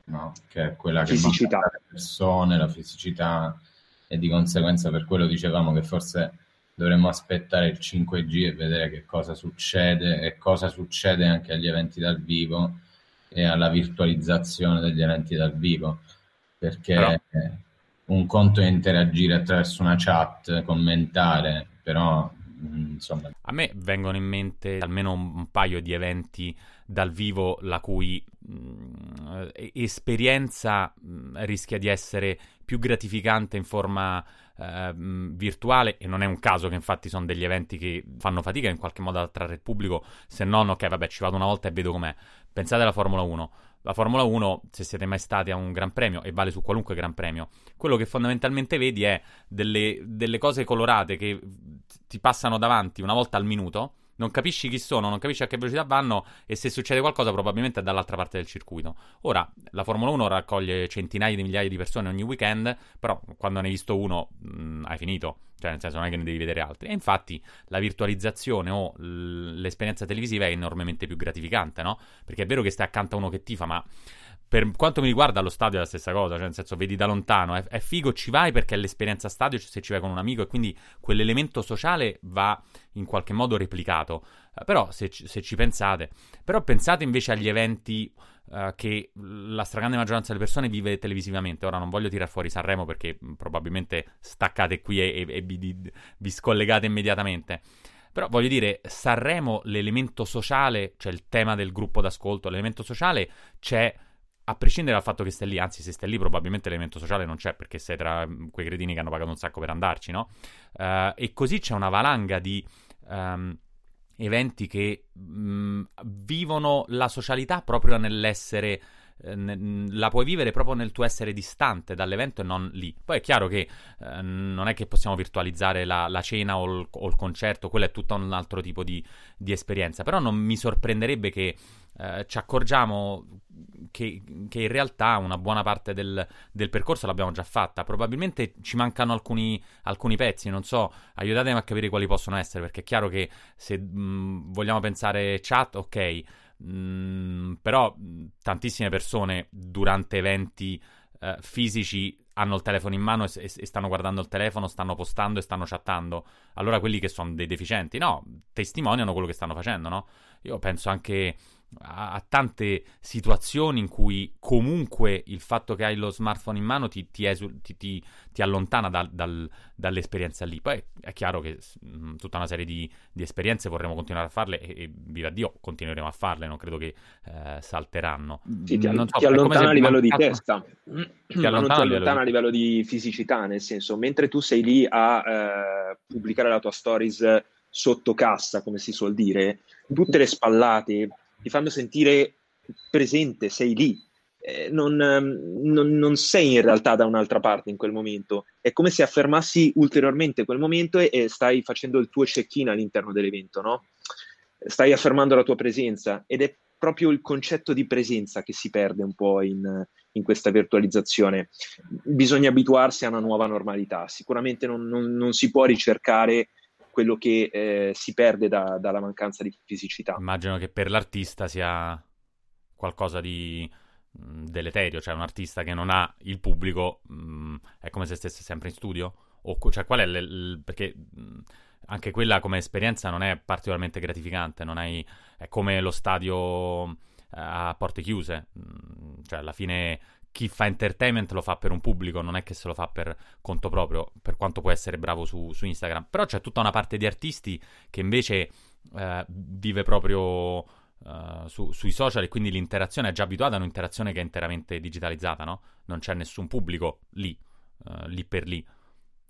no? che è quella che fisicità. le persone, la fisicità e di conseguenza per quello dicevamo che forse dovremmo aspettare il 5G e vedere che cosa succede e cosa succede anche agli eventi dal vivo e alla virtualizzazione degli eventi dal vivo perché però... un conto è interagire attraverso una chat, commentare, però insomma. A me vengono in mente almeno un paio di eventi dal vivo la cui mh, esperienza mh, rischia di essere più gratificante in forma uh, virtuale e non è un caso che infatti sono degli eventi che fanno fatica in qualche modo ad attrarre il pubblico se non ok vabbè ci vado una volta e vedo com'è. Pensate alla Formula 1 la Formula 1, se siete mai stati a un Gran Premio, e vale su qualunque Gran Premio, quello che fondamentalmente vedi è delle, delle cose colorate che ti passano davanti una volta al minuto non capisci chi sono, non capisci a che velocità vanno e se succede qualcosa probabilmente è dall'altra parte del circuito. Ora, la Formula 1 raccoglie centinaia di migliaia di persone ogni weekend, però quando ne hai visto uno mh, mm, hai finito, cioè nel senso non è che ne devi vedere altri. E infatti la virtualizzazione o l'esperienza televisiva è enormemente più gratificante, no? Perché è vero che stai accanto a uno che tifa, ma per quanto mi riguarda, allo stadio è la stessa cosa, cioè nel senso vedi da lontano, è, è, figo, ci vai perché è l'esperienza stadio se ci vai con un amico e quindi quell'elemento sociale va in qualche modo replicato. Uh, però se, se, ci pensate, però pensate invece agli eventi uh, che la stragrande maggioranza delle persone vive televisivamente. Ora non voglio tirare fuori Sanremo perché mh, probabilmente staccate qui e, e, e vi, vi scollegate immediatamente. Però voglio dire, Sanremo, l'elemento sociale, cioè il tema del gruppo d'ascolto, l'elemento sociale c'è a prescindere dal fatto che stai lì, anzi se stai lì probabilmente l'elemento sociale non c'è perché sei tra quei cretini che hanno pagato un sacco per andarci, no? Uh, e così c'è una valanga di um, eventi che um, vivono la socialità proprio nell'essere eh, la puoi vivere proprio nel tuo essere distante dall'evento e non lì. Poi è chiaro che eh, non è che possiamo virtualizzare la, la cena o il, o il, concerto, quello è tutto un altro tipo di, di esperienza, però non mi sorprenderebbe che eh, ci accorgiamo che, che, in realtà una buona parte del, del, percorso l'abbiamo già fatta. Probabilmente ci mancano alcuni, alcuni, pezzi, non so, aiutatemi a capire quali possono essere, perché è chiaro che se mh, vogliamo pensare chat, ok, mh, però tantissime persone durante eventi uh, fisici hanno il telefono in mano e, e, e, stanno guardando il telefono, stanno postando e stanno chattando. Allora quelli che sono dei deficienti, no, testimoniano quello che stanno facendo, no? Io penso anche a, a, tante situazioni in cui comunque il fatto che hai lo smartphone in mano ti, ti, esul, ti, ti allontana dal, dal, dall'esperienza lì. Poi è chiaro che mh, tutta una serie di, di, esperienze vorremmo continuare a farle e, e, viva Dio continueremo a farle, non credo che eh, salteranno. Sì, ti, so, ti allontana a livello di testa, ti allontana, non ti allontana a livello di fisicità, nel senso, mentre tu sei lì a eh, pubblicare la tua stories sotto cassa, come si suol dire, tutte le spallate ti fanno sentire presente, sei lì. Eh, non, ehm, non, non, sei in realtà da un'altra parte in quel momento. È come se affermassi ulteriormente quel momento e, e stai facendo il tuo check-in all'interno dell'evento, no? Stai affermando la tua presenza ed è proprio il concetto di presenza che si perde un po' in, in questa virtualizzazione. Bisogna abituarsi a una nuova normalità. Sicuramente non, non si può ricercare quello che eh, si perde da, dalla mancanza di fisicità. Immagino che per l'artista sia qualcosa di mh, deleterio, cioè un artista che non ha il pubblico mh, è come se stesse sempre in studio? O, cioè, qual è l- l- perché mh, anche quella come esperienza non è particolarmente gratificante, non hai, è come lo stadio eh, a porte chiuse, cioè alla fine chi fa entertainment lo fa per un pubblico, non è che se lo fa per conto proprio, per quanto può essere bravo su, su Instagram. Però c'è tutta una parte di artisti che invece eh, vive proprio uh, su, sui social e quindi l'interazione è già abituata a un'interazione che è interamente digitalizzata, no? Non c'è nessun pubblico lì, uh, lì per lì.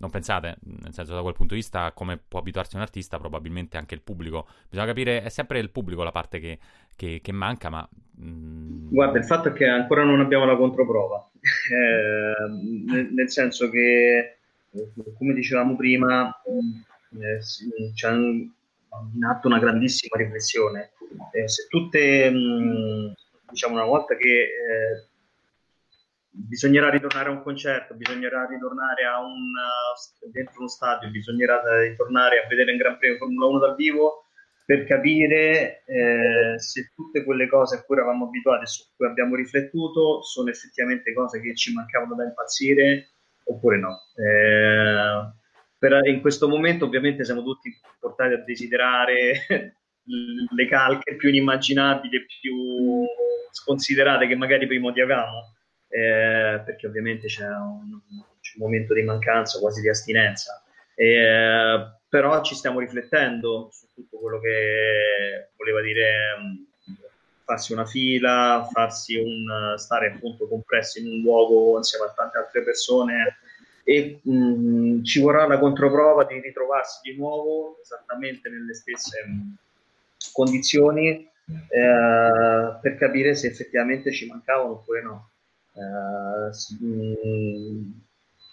Non pensate? Nel senso, da quel punto di vista, come può abituarsi un artista, probabilmente anche il pubblico. Bisogna capire, è sempre il pubblico la parte che, che, che manca, ma... Mm... Guarda, il fatto è che ancora non abbiamo la controprova. eh, nel, nel, senso che, come dicevamo prima, eh, c'è in atto una grandissima riflessione. Eh, se tutte, mh, mm, diciamo, una volta che eh, bisognerà ritornare a un concerto, bisognerà ritornare a un, uh, dentro uno stadio, bisognerà ritornare a vedere un Gran Premio Formula 1 dal vivo per capire eh, se tutte quelle cose a cui eravamo abituati e su cui abbiamo riflettuto sono effettivamente cose che ci mancavano da impazzire oppure no. Eh, per, in questo momento ovviamente siamo tutti portati a desiderare le calche più inimmaginabili e più sconsiderate che magari prima odiavamo eh, perché ovviamente c'è un, c'è un, momento di mancanza, quasi di astinenza. Eh, però ci stiamo riflettendo su tutto quello che voleva dire farsi una fila, farsi un stare appunto compressi in un luogo insieme a tante altre persone e mh, ci vorrà la controprova di ritrovarsi di nuovo esattamente nelle stesse condizioni eh, per capire se effettivamente ci mancavano oppure no. Uh,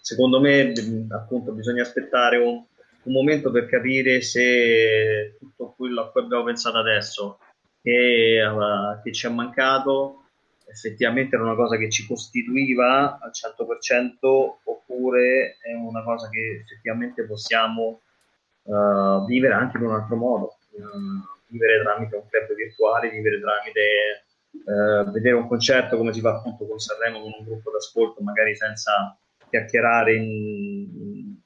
secondo me appunto bisogna aspettare un, un, momento per capire se tutto quello a cui abbiamo pensato adesso che, uh, che ci è mancato effettivamente era una cosa che ci costituiva al 100% oppure è una cosa che effettivamente possiamo uh, vivere anche in un altro modo, vivere tramite un club virtuale, vivere tramite eh, vedere un concerto come si fa appunto con Sanremo con un gruppo d'ascolto, magari senza chiacchierare in,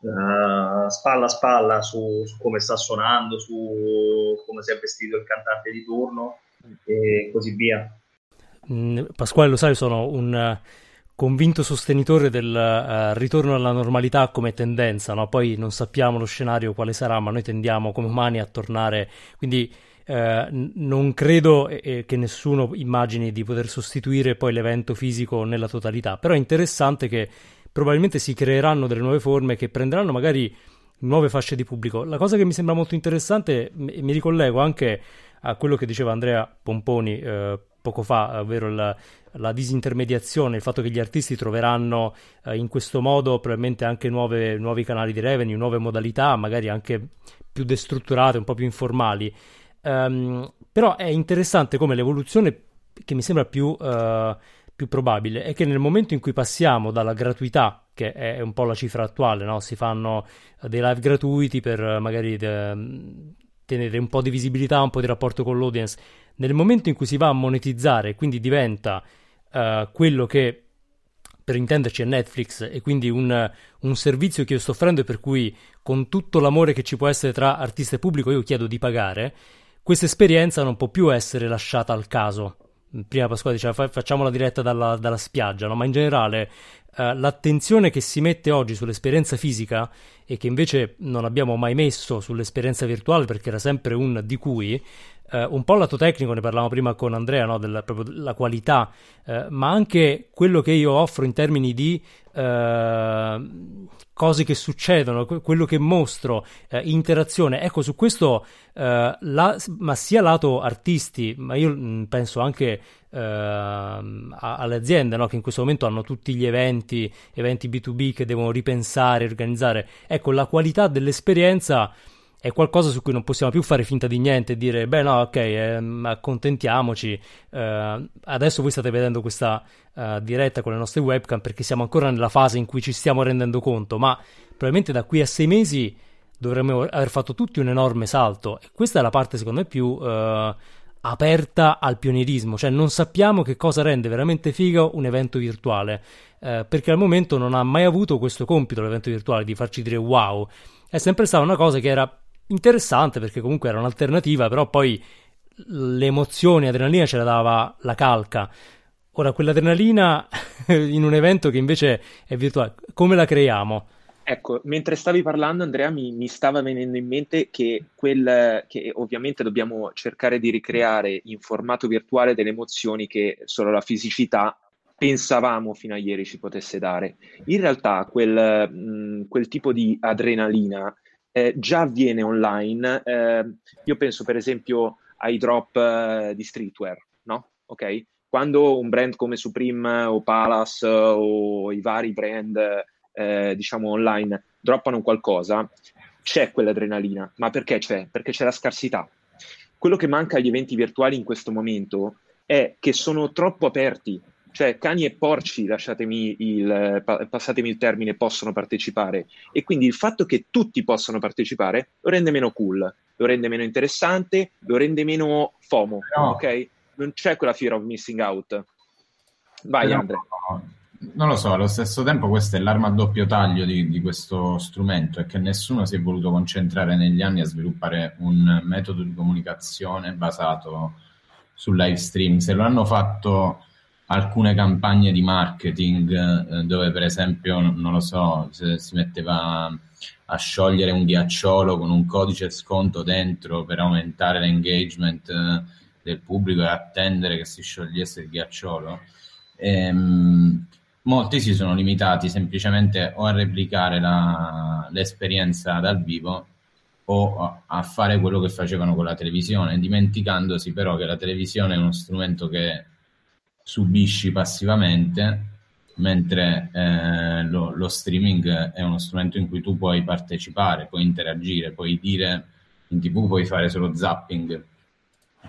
uh, spalla a spalla su, su, come sta suonando, su, come si è vestito il cantante di turno e così via. Mm, Pasquale, lo sai, sono un convinto sostenitore del uh, ritorno alla normalità come tendenza, no? poi non sappiamo lo scenario quale sarà, ma noi tendiamo come umani a tornare, quindi uh, non credo eh, che nessuno immagini di poter sostituire poi l'evento fisico nella totalità, però è interessante che probabilmente si creeranno delle nuove forme che prenderanno magari nuove fasce di pubblico. La cosa che mi sembra molto interessante, mi, mi ricollego anche a quello che diceva Andrea Pomponi eh, poco fa, ovvero la, la, disintermediazione, il fatto che gli artisti troveranno eh, in questo modo probabilmente anche nuove, nuovi canali di revenue, nuove modalità, magari anche più destrutturate, un po' più informali. Um, però è interessante come l'evoluzione che mi sembra più, uh, più, probabile è che nel momento in cui passiamo dalla gratuità, che è un po' la cifra attuale, no? si fanno dei live gratuiti per magari de- tenere un po' di visibilità, un po' di rapporto con l'audience, nel momento in cui si va a monetizzare, quindi diventa uh, quello che per intenderci è Netflix e quindi un, un, servizio che io sto offrendo e per cui con tutto l'amore che ci può essere tra artista e pubblico io chiedo di pagare, questa esperienza non può più essere lasciata al caso. Prima Pasquale diceva facciamo la diretta dalla, dalla spiaggia, no? ma in generale uh, l'attenzione che si mette oggi sull'esperienza fisica e che invece non abbiamo mai messo sull'esperienza virtuale perché era sempre un di cui, Uh, un po' il lato tecnico, ne parlavamo prima con Andrea, no? della proprio, qualità, uh, ma anche quello che io offro in termini di uh, cose che succedono, quello che mostro, interazione. Ecco, su questo, la, ma sia lato artisti, ma io mh, penso anche alle aziende no? che in questo momento hanno tutti gli eventi, eventi B2B che devono ripensare, organizzare. Ecco, la qualità dell'esperienza è qualcosa su cui non possiamo più fare finta di niente e dire, beh no, ok, eh, accontentiamoci. Eh, adesso voi state vedendo questa uh, diretta con le nostre webcam perché siamo ancora nella fase in cui ci stiamo rendendo conto, ma probabilmente da qui a sei mesi dovremmo aver fatto tutti un enorme salto. E questa è la parte, secondo me, più uh, aperta al pionierismo, cioè non sappiamo che cosa rende veramente figo un evento virtuale, uh, perché al momento non ha mai avuto questo compito l'evento virtuale di farci dire wow. È sempre stata una cosa che era interessante perché comunque era un'alternativa, però poi l'emozione, adrenalina ce la dava la calca. Ora, quell'adrenalina in un evento che invece è virtuale, come la creiamo? Ecco, mentre stavi parlando, Andrea, mi, mi stava venendo in mente che, quel, che ovviamente dobbiamo cercare di ricreare in formato virtuale delle emozioni che solo la fisicità pensavamo fino a ieri ci potesse dare. In realtà quel, mh, quel tipo di adrenalina eh, già avviene online. Eh, io penso per esempio ai drop eh, di streetwear, no? Ok? Quando un brand come Supreme o Palace o i vari brand, eh, diciamo online, droppano qualcosa, c'è quell'adrenalina. Ma perché c'è? Perché c'è la scarsità. Quello che manca agli eventi virtuali in questo momento è che sono troppo aperti, cioè cani e porci, lasciatemi il, passatemi il termine, possono partecipare. E quindi il fatto che tutti possano partecipare lo rende meno cool, lo rende meno interessante, lo rende meno FOMO, no. ok? Non c'è quella fear of missing out. Vai, no, Andre. Non lo so, allo stesso tempo questa è l'arma a doppio taglio di, di, questo strumento, è che nessuno si è voluto concentrare negli anni a sviluppare un metodo di comunicazione basato sul live stream. Se lo hanno fatto alcune campagne di marketing eh, dove per esempio, non lo so, si metteva a sciogliere un ghiacciolo con un codice sconto dentro per aumentare l'engagement eh, del pubblico e attendere che si sciogliesse il ghiacciolo. Ehm, molti si sono limitati semplicemente o a replicare la, l'esperienza dal vivo o a, a fare quello che facevano con la televisione, dimenticandosi però che la televisione è uno strumento che subisci passivamente, mentre eh, lo, lo, streaming è uno strumento in cui tu puoi partecipare, puoi interagire, puoi dire in tv puoi fare solo zapping,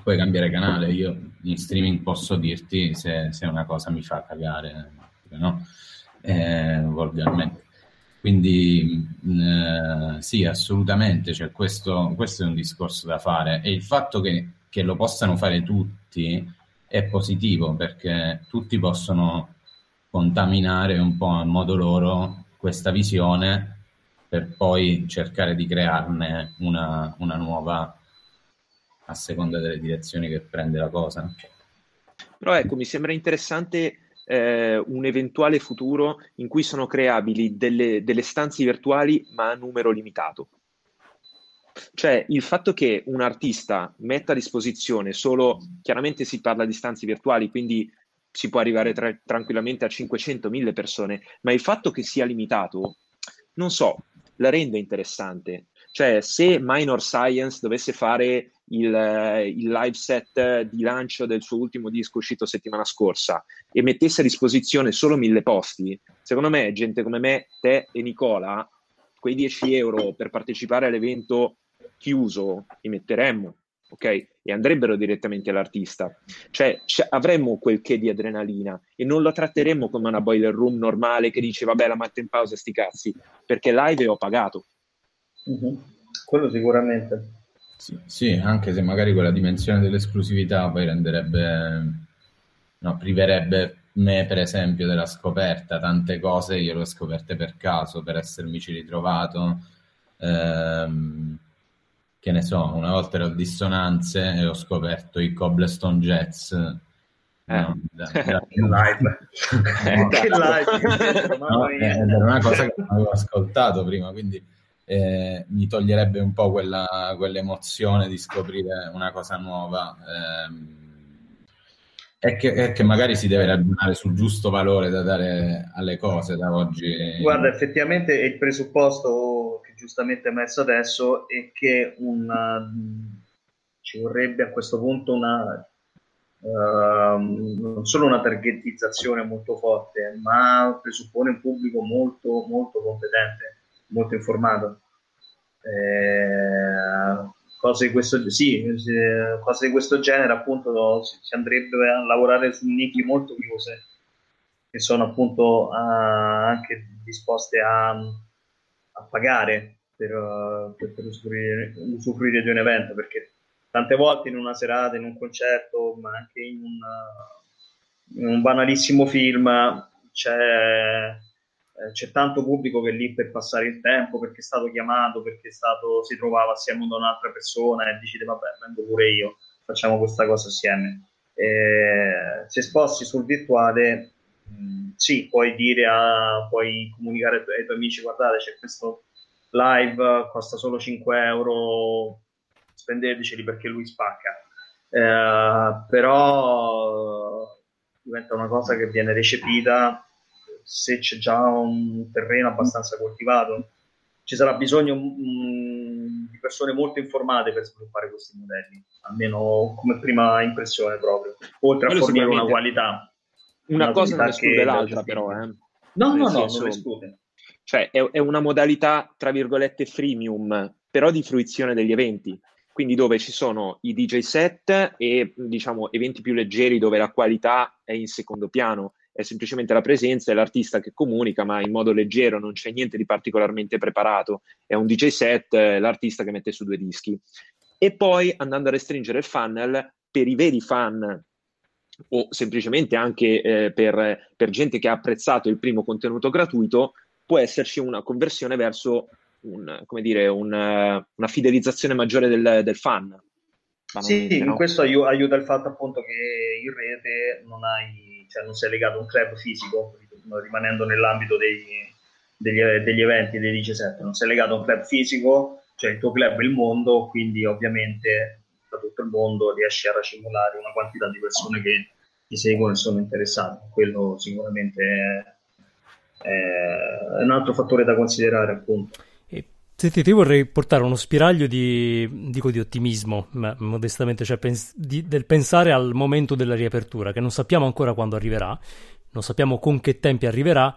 puoi cambiare canale. Io in streaming posso dirti se, se una cosa mi fa cagare, no? Eh, volgarmente. Quindi eh, sì, assolutamente, cioè, questo, questo, è un discorso da fare e il fatto che, che lo possano fare tutti è positivo perché tutti possono contaminare un po' a modo loro questa visione per poi cercare di crearne una, una nuova a seconda delle direzioni che prende la cosa. Però ecco, mi sembra interessante eh, un eventuale futuro in cui sono creabili delle, delle stanze virtuali ma a numero limitato. Cioè il fatto che un artista metta a disposizione solo, chiaramente si parla di stanze virtuali, quindi si può arrivare tra, tranquillamente a 500.000 persone, ma il fatto che sia limitato, non so, la rende interessante. Cioè se Minor Science dovesse fare il, il, live set di lancio del suo ultimo disco uscito settimana scorsa e mettesse a disposizione solo mille posti, secondo me gente come me, te e Nicola, quei 10 euro per partecipare all'evento chiuso li metteremmo, ok? E andrebbero direttamente all'artista. Cioè, cioè, avremmo quel che di adrenalina e non lo tratteremmo come una boiler room normale che dice vabbè la metto in pausa sti cazzi, perché live ho pagato. Mm-hmm. Quello sicuramente. Sì, sì, anche se magari quella dimensione dell'esclusività poi renderebbe, no, priverebbe me per esempio della scoperta, tante cose io le ho scoperte per caso, per essermici ritrovato. Ehm, che ne so, una volta ero a dissonanze e ho scoperto i Cobblestone Jets. Eh. No, da, da... che live! che live! no, eh, era una cosa che non avevo ascoltato prima, quindi eh, mi toglierebbe un po' quella, quell'emozione di scoprire una cosa nuova. Eh, e che, e che, magari si deve ragionare sul giusto valore da dare alle cose da oggi. Guarda, effettivamente il presupposto giustamente messo adesso è che una, ci vorrebbe a questo punto una, uh, non solo una targetizzazione molto forte, ma presuppone un pubblico molto, molto competente, molto informato. Eh, cose, di questo, sì, cose di questo genere appunto si andrebbe a lavorare su nicchie molto chiuse che sono appunto uh, anche disposte a a pagare per, per, per usufruire, usufruire, di un evento, perché tante volte in una serata, in un concerto, ma anche in, una, in un banalissimo film c'è, c'è, tanto pubblico che è lì per passare il tempo, perché è stato chiamato, perché stato, si trovava assieme ad un'altra persona e decide vabbè, vengo pure io, facciamo questa cosa assieme. E se sposti sul virtuale sì, puoi dire a, puoi comunicare ai tuoi amici, guardate, c'è questo live, costa solo 5 euro, spendeteceli perché lui spacca. Eh, però diventa una cosa che viene recepita se c'è già un terreno abbastanza coltivato. Ci sarà bisogno mh, di persone molto informate per sviluppare questi modelli, almeno come prima impressione proprio, oltre a fornire una qualità. Una, cosa non esclude l'altra, però. Eh. No, no, no, non esclude. Cioè, è, è una modalità, tra virgolette, freemium, però di fruizione degli eventi. Quindi dove ci sono i DJ set e, diciamo, eventi più leggeri dove la qualità è in secondo piano è semplicemente la presenza e l'artista che comunica, ma in modo leggero, non c'è niente di particolarmente preparato. È un DJ set, l'artista che mette su due dischi. E poi andando a restringere il funnel per i veri fan o semplicemente anche eh, per, per, gente che ha apprezzato il primo contenuto gratuito, può esserci una conversione verso un, dire, un, una fidelizzazione maggiore del, del fan. Sì, in questo aiu- aiuta il fatto appunto che in rete non, hai, cioè non sei legato a un club fisico, rimanendo nell'ambito dei, degli, degli, eventi dei 17, non sei legato a un club fisico, cioè il tuo club è il mondo, quindi ovviamente tutto il mondo riesci a racimolare una quantità di persone che ti seguono e sono interessate. Quello sicuramente è, è un altro fattore da considerare, appunto. Senti, ti vorrei portare uno spiraglio di, dico, di ottimismo, ma modestamente, cioè pens- di, del pensare al momento della riapertura, che non sappiamo ancora quando arriverà, non sappiamo con che tempi arriverà,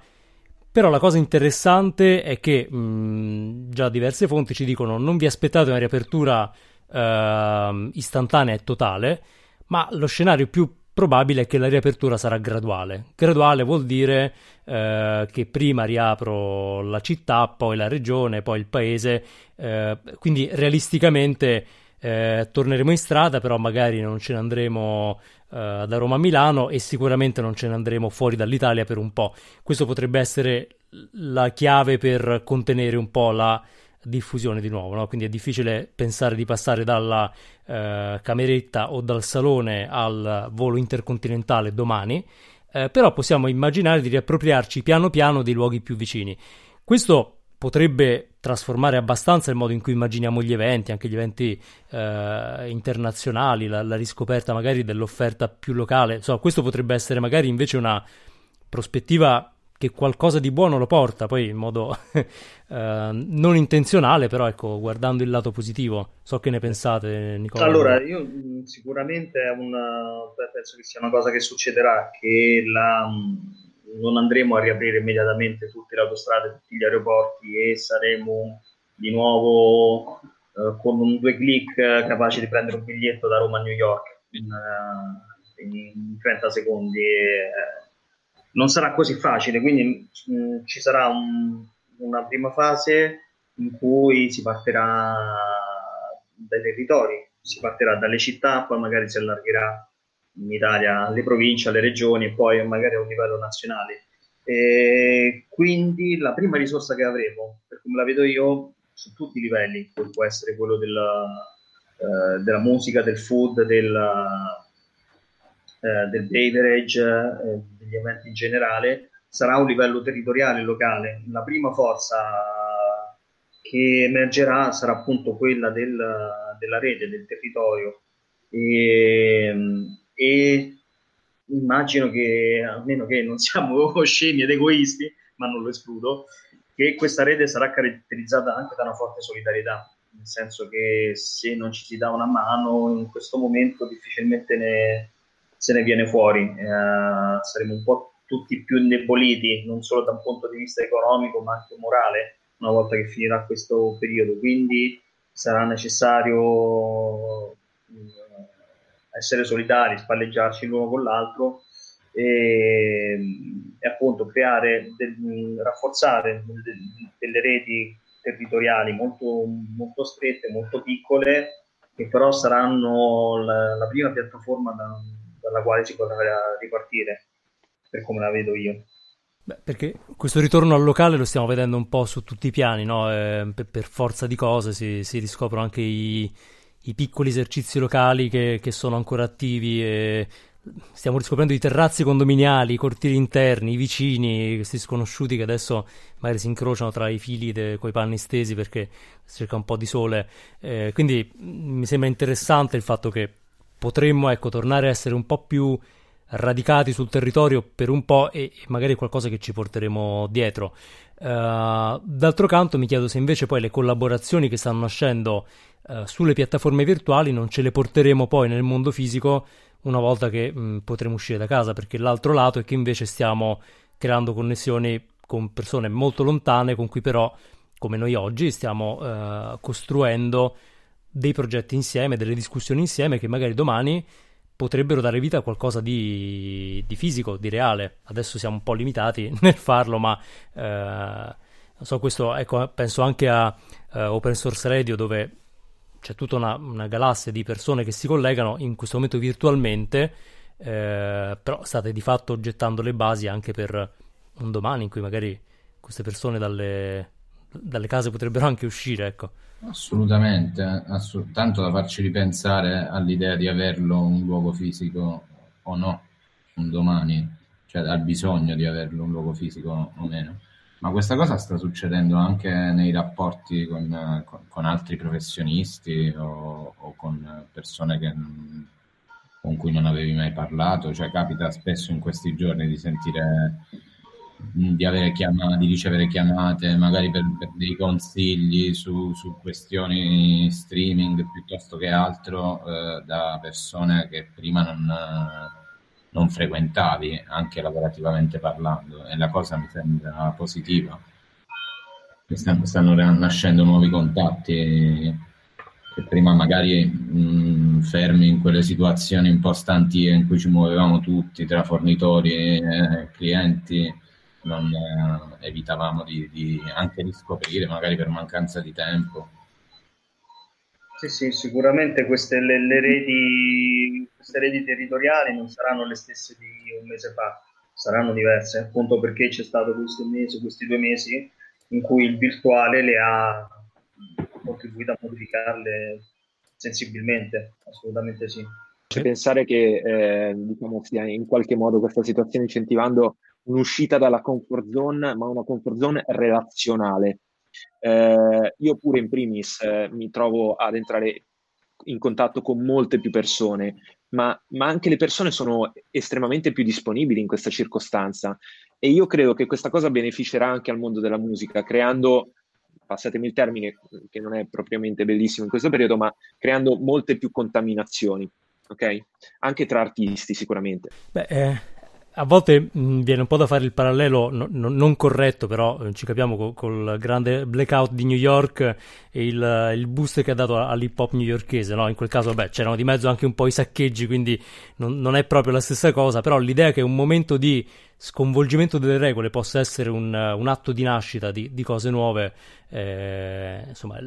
però la cosa interessante è che mh, già diverse fonti ci dicono non vi aspettate una riapertura uh, istantanea e totale, ma lo scenario più probabile è che la riapertura sarà graduale. Graduale vuol dire uh, che prima riapro la città, poi la regione, poi il paese, uh, quindi realisticamente eh, torneremo in strada, però magari non ce ne andremo da Roma a Milano e sicuramente non ce ne andremo fuori dall'Italia per un po'. Questo potrebbe essere la chiave per contenere un po' la diffusione di nuovo, no? quindi è difficile pensare di passare dalla eh, cameretta o dal salone al volo intercontinentale domani, eh, però possiamo immaginare di riappropriarci piano piano dei luoghi più vicini. Questo potrebbe trasformare abbastanza il modo in cui immaginiamo gli eventi, anche gli eventi eh, internazionali, la, la, riscoperta magari dell'offerta più locale. Insomma, questo potrebbe essere magari invece una prospettiva che qualcosa di buono lo porta, poi in modo eh, non intenzionale, però ecco, guardando il lato positivo. So che ne pensate, Nicola. Allora, io sicuramente è una, penso che sia una cosa che succederà, che la non andremo a riaprire immediatamente tutte le autostrade, tutti gli aeroporti e saremo di nuovo eh, con un due clic eh, capaci di prendere un biglietto da Roma a New York in, uh, in 30 secondi. E, uh, non sarà così facile, quindi mh, mm, ci sarà un, una prima fase in cui si partirà dai territori, si partirà dalle città, poi magari si allargherà in Italia alle province, alle regioni e poi magari a un livello nazionale. E quindi la prima risorsa che avremo, per come la vedo io, su tutti i livelli, può essere quello della, eh, della musica, del food, del, eh, del beverage, eh, degli eventi in generale, sarà un livello territoriale, locale. La prima forza che emergerà sarà appunto quella del, della rete, del territorio. E, e immagino che, a meno che non siamo scemi ed egoisti, ma non lo escludo, che questa rete sarà caratterizzata anche da una forte solidarietà, nel senso che se non ci si dà una mano in questo momento difficilmente ne, se ne viene fuori, eh, saremo un po' tutti più indeboliti, non solo da un punto di vista economico, ma anche morale, una volta che finirà questo periodo. Quindi sarà necessario essere solidari, spalleggiarci l'uno con l'altro e, e appunto creare, del, rafforzare del, delle reti territoriali molto, molto strette, molto piccole, che però saranno la, la prima piattaforma da, dalla quale si potrà ripartire, per come la vedo io. Beh, perché questo ritorno al locale lo stiamo vedendo un po' su tutti i piani, no? eh, per, forza di cose si, si riscoprono anche i, i piccoli esercizi locali che, che sono ancora attivi e stiamo riscoprendo i terrazzi condominiali, i cortili interni, i vicini, questi sconosciuti che adesso magari si incrociano tra i fili con i panni stesi perché cerca un po' di sole. Eh, quindi mm, mi sembra interessante il fatto che potremmo ecco, tornare a essere un po' più radicati sul territorio per un po' e, e magari qualcosa che ci porteremo dietro. Uh, d'altro canto mi chiedo se invece poi le collaborazioni che stanno nascendo uh, sulle piattaforme virtuali non ce le porteremo poi nel mondo fisico una volta che mh, mm, potremo uscire da casa, perché l'altro lato è che invece stiamo creando connessioni con persone molto lontane con cui però, come noi oggi, stiamo uh, costruendo dei progetti insieme, delle discussioni insieme che magari domani potrebbero dare vita a qualcosa di, di, fisico, di reale. Adesso siamo un po' limitati nel farlo, ma eh, so, questo, ecco, penso anche a eh, Open Source Radio dove c'è tutta una, una, galassia di persone che si collegano in questo momento virtualmente, eh, però state di fatto gettando le basi anche per un domani in cui magari queste persone dalle, dalle case potrebbero anche uscire, ecco. Assolutamente, assolut- tanto da farci ripensare all'idea di averlo un luogo fisico o no, un domani, cioè al bisogno di averlo un luogo fisico o meno. Ma questa cosa sta succedendo anche nei rapporti con, con, con altri professionisti o, o, con persone che, con cui non avevi mai parlato. Cioè, capita spesso in questi giorni di sentire di, avere chiamate, di ricevere chiamate magari per, per dei consigli su, su, questioni streaming piuttosto che altro eh, da persone che prima non, non, frequentavi, anche lavorativamente parlando, e la cosa mi sembra positiva. Stanno, stanno nascendo nuovi contatti che prima magari mh, fermi in quelle situazioni un po' stantie in cui ci muovevamo tutti tra fornitori e clienti non eh, evitavamo di, di, anche di scoprire, magari per mancanza di tempo. Sì, sì, sicuramente queste le, le reti, queste reti territoriali non saranno le stesse di un mese fa, saranno diverse, appunto perché c'è stato questo mese, questi due mesi in cui il virtuale le ha contribuito a modificarle sensibilmente, assolutamente sì. Sì. pensare che eh, diciamo, stia in qualche modo questa situazione incentivando un'uscita dalla comfort zone, ma una comfort zone relazionale. Eh, io pure in primis eh, mi trovo ad entrare in contatto con molte più persone, ma, ma, anche le persone sono estremamente più disponibili in questa circostanza e io credo che questa cosa beneficerà anche al mondo della musica, creando, passatemi il termine che non è propriamente bellissimo in questo periodo, ma creando molte più contaminazioni, ok? Anche tra artisti sicuramente. Beh, eh, a volte mh, mm, viene un po' da fare il parallelo no, no, non corretto, però eh, ci capiamo co- col grande blackout di New York e il, il boost che ha dato all'hip hop newyorkese. No? In quel caso, beh, c'erano di mezzo anche un po' i saccheggi, quindi non, non, è proprio la stessa cosa. Però l'idea che un momento di sconvolgimento delle regole possa essere un, un atto di nascita di, di cose nuove, eh, insomma,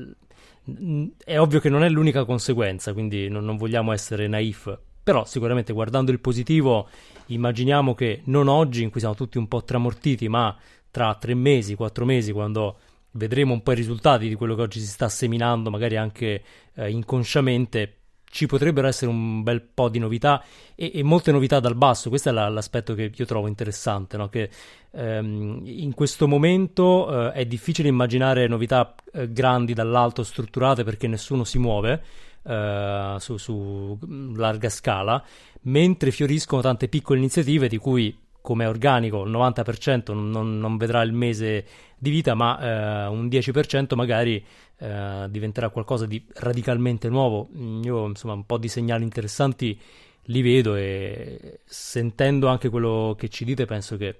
è ovvio che non è l'unica conseguenza, quindi non, non vogliamo essere naif. Però sicuramente guardando il positivo immaginiamo che non oggi in cui siamo tutti un po' tramortiti, ma tra tre mesi, quattro mesi, quando vedremo un po' i risultati di quello che oggi si sta seminando, magari anche eh, inconsciamente, ci potrebbero essere un bel po' di novità e, e molte novità dal basso. Questo è la, l'aspetto che io trovo interessante, no? che ehm, in questo momento eh, è difficile immaginare novità eh, grandi dall'alto, strutturate, perché nessuno si muove eh, su, su larga scala mentre fioriscono tante piccole iniziative di cui come organico il 90% non, non, vedrà il mese di vita, ma eh, un 10% magari eh, diventerà qualcosa di radicalmente nuovo. Io insomma un po' di segnali interessanti li vedo e sentendo anche quello che ci dite penso che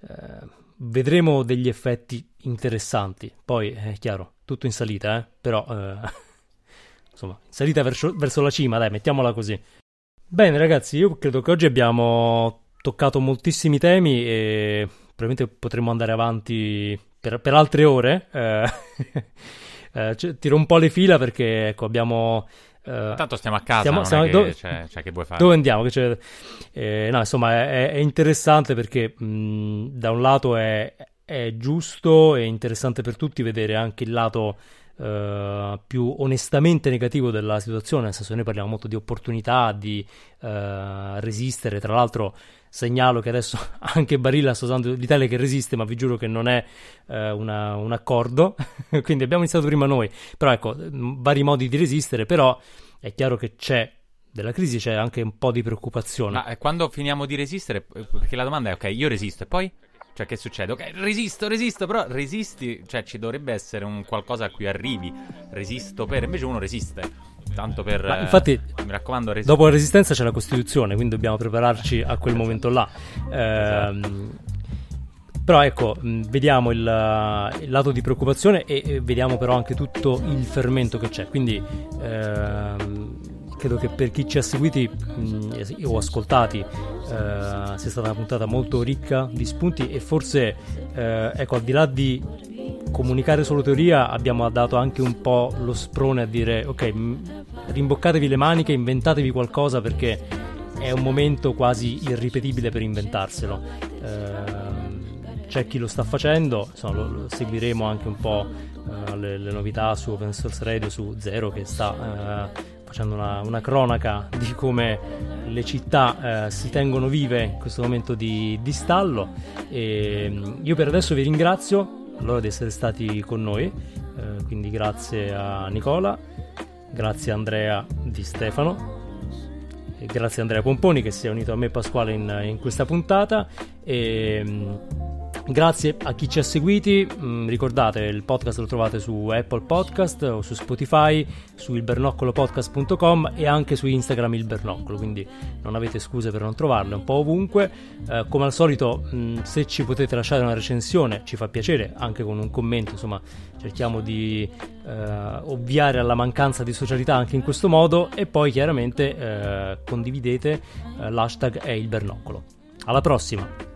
eh, vedremo degli effetti interessanti. Poi è chiaro, tutto in salita, eh? però eh, insomma, in salita verso, verso la cima, dai, mettiamola così. Bene ragazzi, io credo che oggi abbiamo toccato moltissimi temi e probabilmente potremmo andare avanti per, per altre ore. Eh, eh, tiro un po' le fila perché ecco, abbiamo... Uh, Tanto stiamo a casa, stiamo, stiamo, che, dove, cioè, cioè, che vuoi fare? Dove andiamo? Eh, no, insomma, è, è interessante perché mh, da un lato è, è giusto e interessante per tutti vedere anche il lato Uh, più onestamente negativo della situazione, nel senso che noi parliamo molto di opportunità, di uh, resistere, tra l'altro segnalo che adesso anche Barilla sta usando l'Italia che resiste, ma vi giuro che non è uh, una, un accordo, quindi abbiamo iniziato prima noi, però ecco, vari modi di resistere, però è chiaro che c'è della crisi c'è anche un po' di preoccupazione. Ma quando finiamo di resistere, perché la domanda è ok, io resisto e poi? Cioè, che succede? Ok, resisto, resisto, però resisti, cioè ci dovrebbe essere un qualcosa a cui arrivi. Resisto per, invece uno resiste. Tanto per. Ma infatti, eh, mi raccomando, resist- dopo la resistenza c'è la Costituzione, quindi dobbiamo prepararci a quel momento là. Esatto. Ehm, però ecco, vediamo il, il, lato di preoccupazione e, e, vediamo però anche tutto il fermento che c'è. Quindi ehm, credo che per chi ci ha seguiti mh, o ascoltati eh, sia stata una puntata molto ricca di spunti e forse eh, ecco al di là di comunicare solo teoria abbiamo dato anche un po' lo sprone a dire ok rimboccatevi le maniche inventatevi qualcosa perché è un momento quasi irripetibile per inventarselo. Eh, c'è chi lo sta facendo insomma, lo, lo seguiremo anche un po' uh, le, le, novità su Open Source Radio su Zero che sta uh, facendo una, una cronaca di come le città eh, si tengono vive in questo momento di, di stallo. E mm, io per adesso vi ringrazio allora di essere stati con noi, eh, quindi grazie a Nicola, grazie a Andrea Di Stefano. Grazie a Andrea Pomponi che si è unito a me Pasquale in, in questa puntata e mm, Grazie a chi ci ha seguiti, mm, ricordate il podcast lo trovate su Apple Podcast o su Spotify, su ilbernoccolopodcast.com e anche su Instagram il Bernoccolo, quindi non avete scuse per non trovarlo, è un po' ovunque. Eh, come al solito, mm, se ci potete lasciare una recensione ci fa piacere, anche con un commento, insomma cerchiamo di eh, ovviare alla mancanza di socialità anche in questo modo e poi chiaramente eh, condividete eh, l'hashtag è il Bernoccolo. Alla prossima!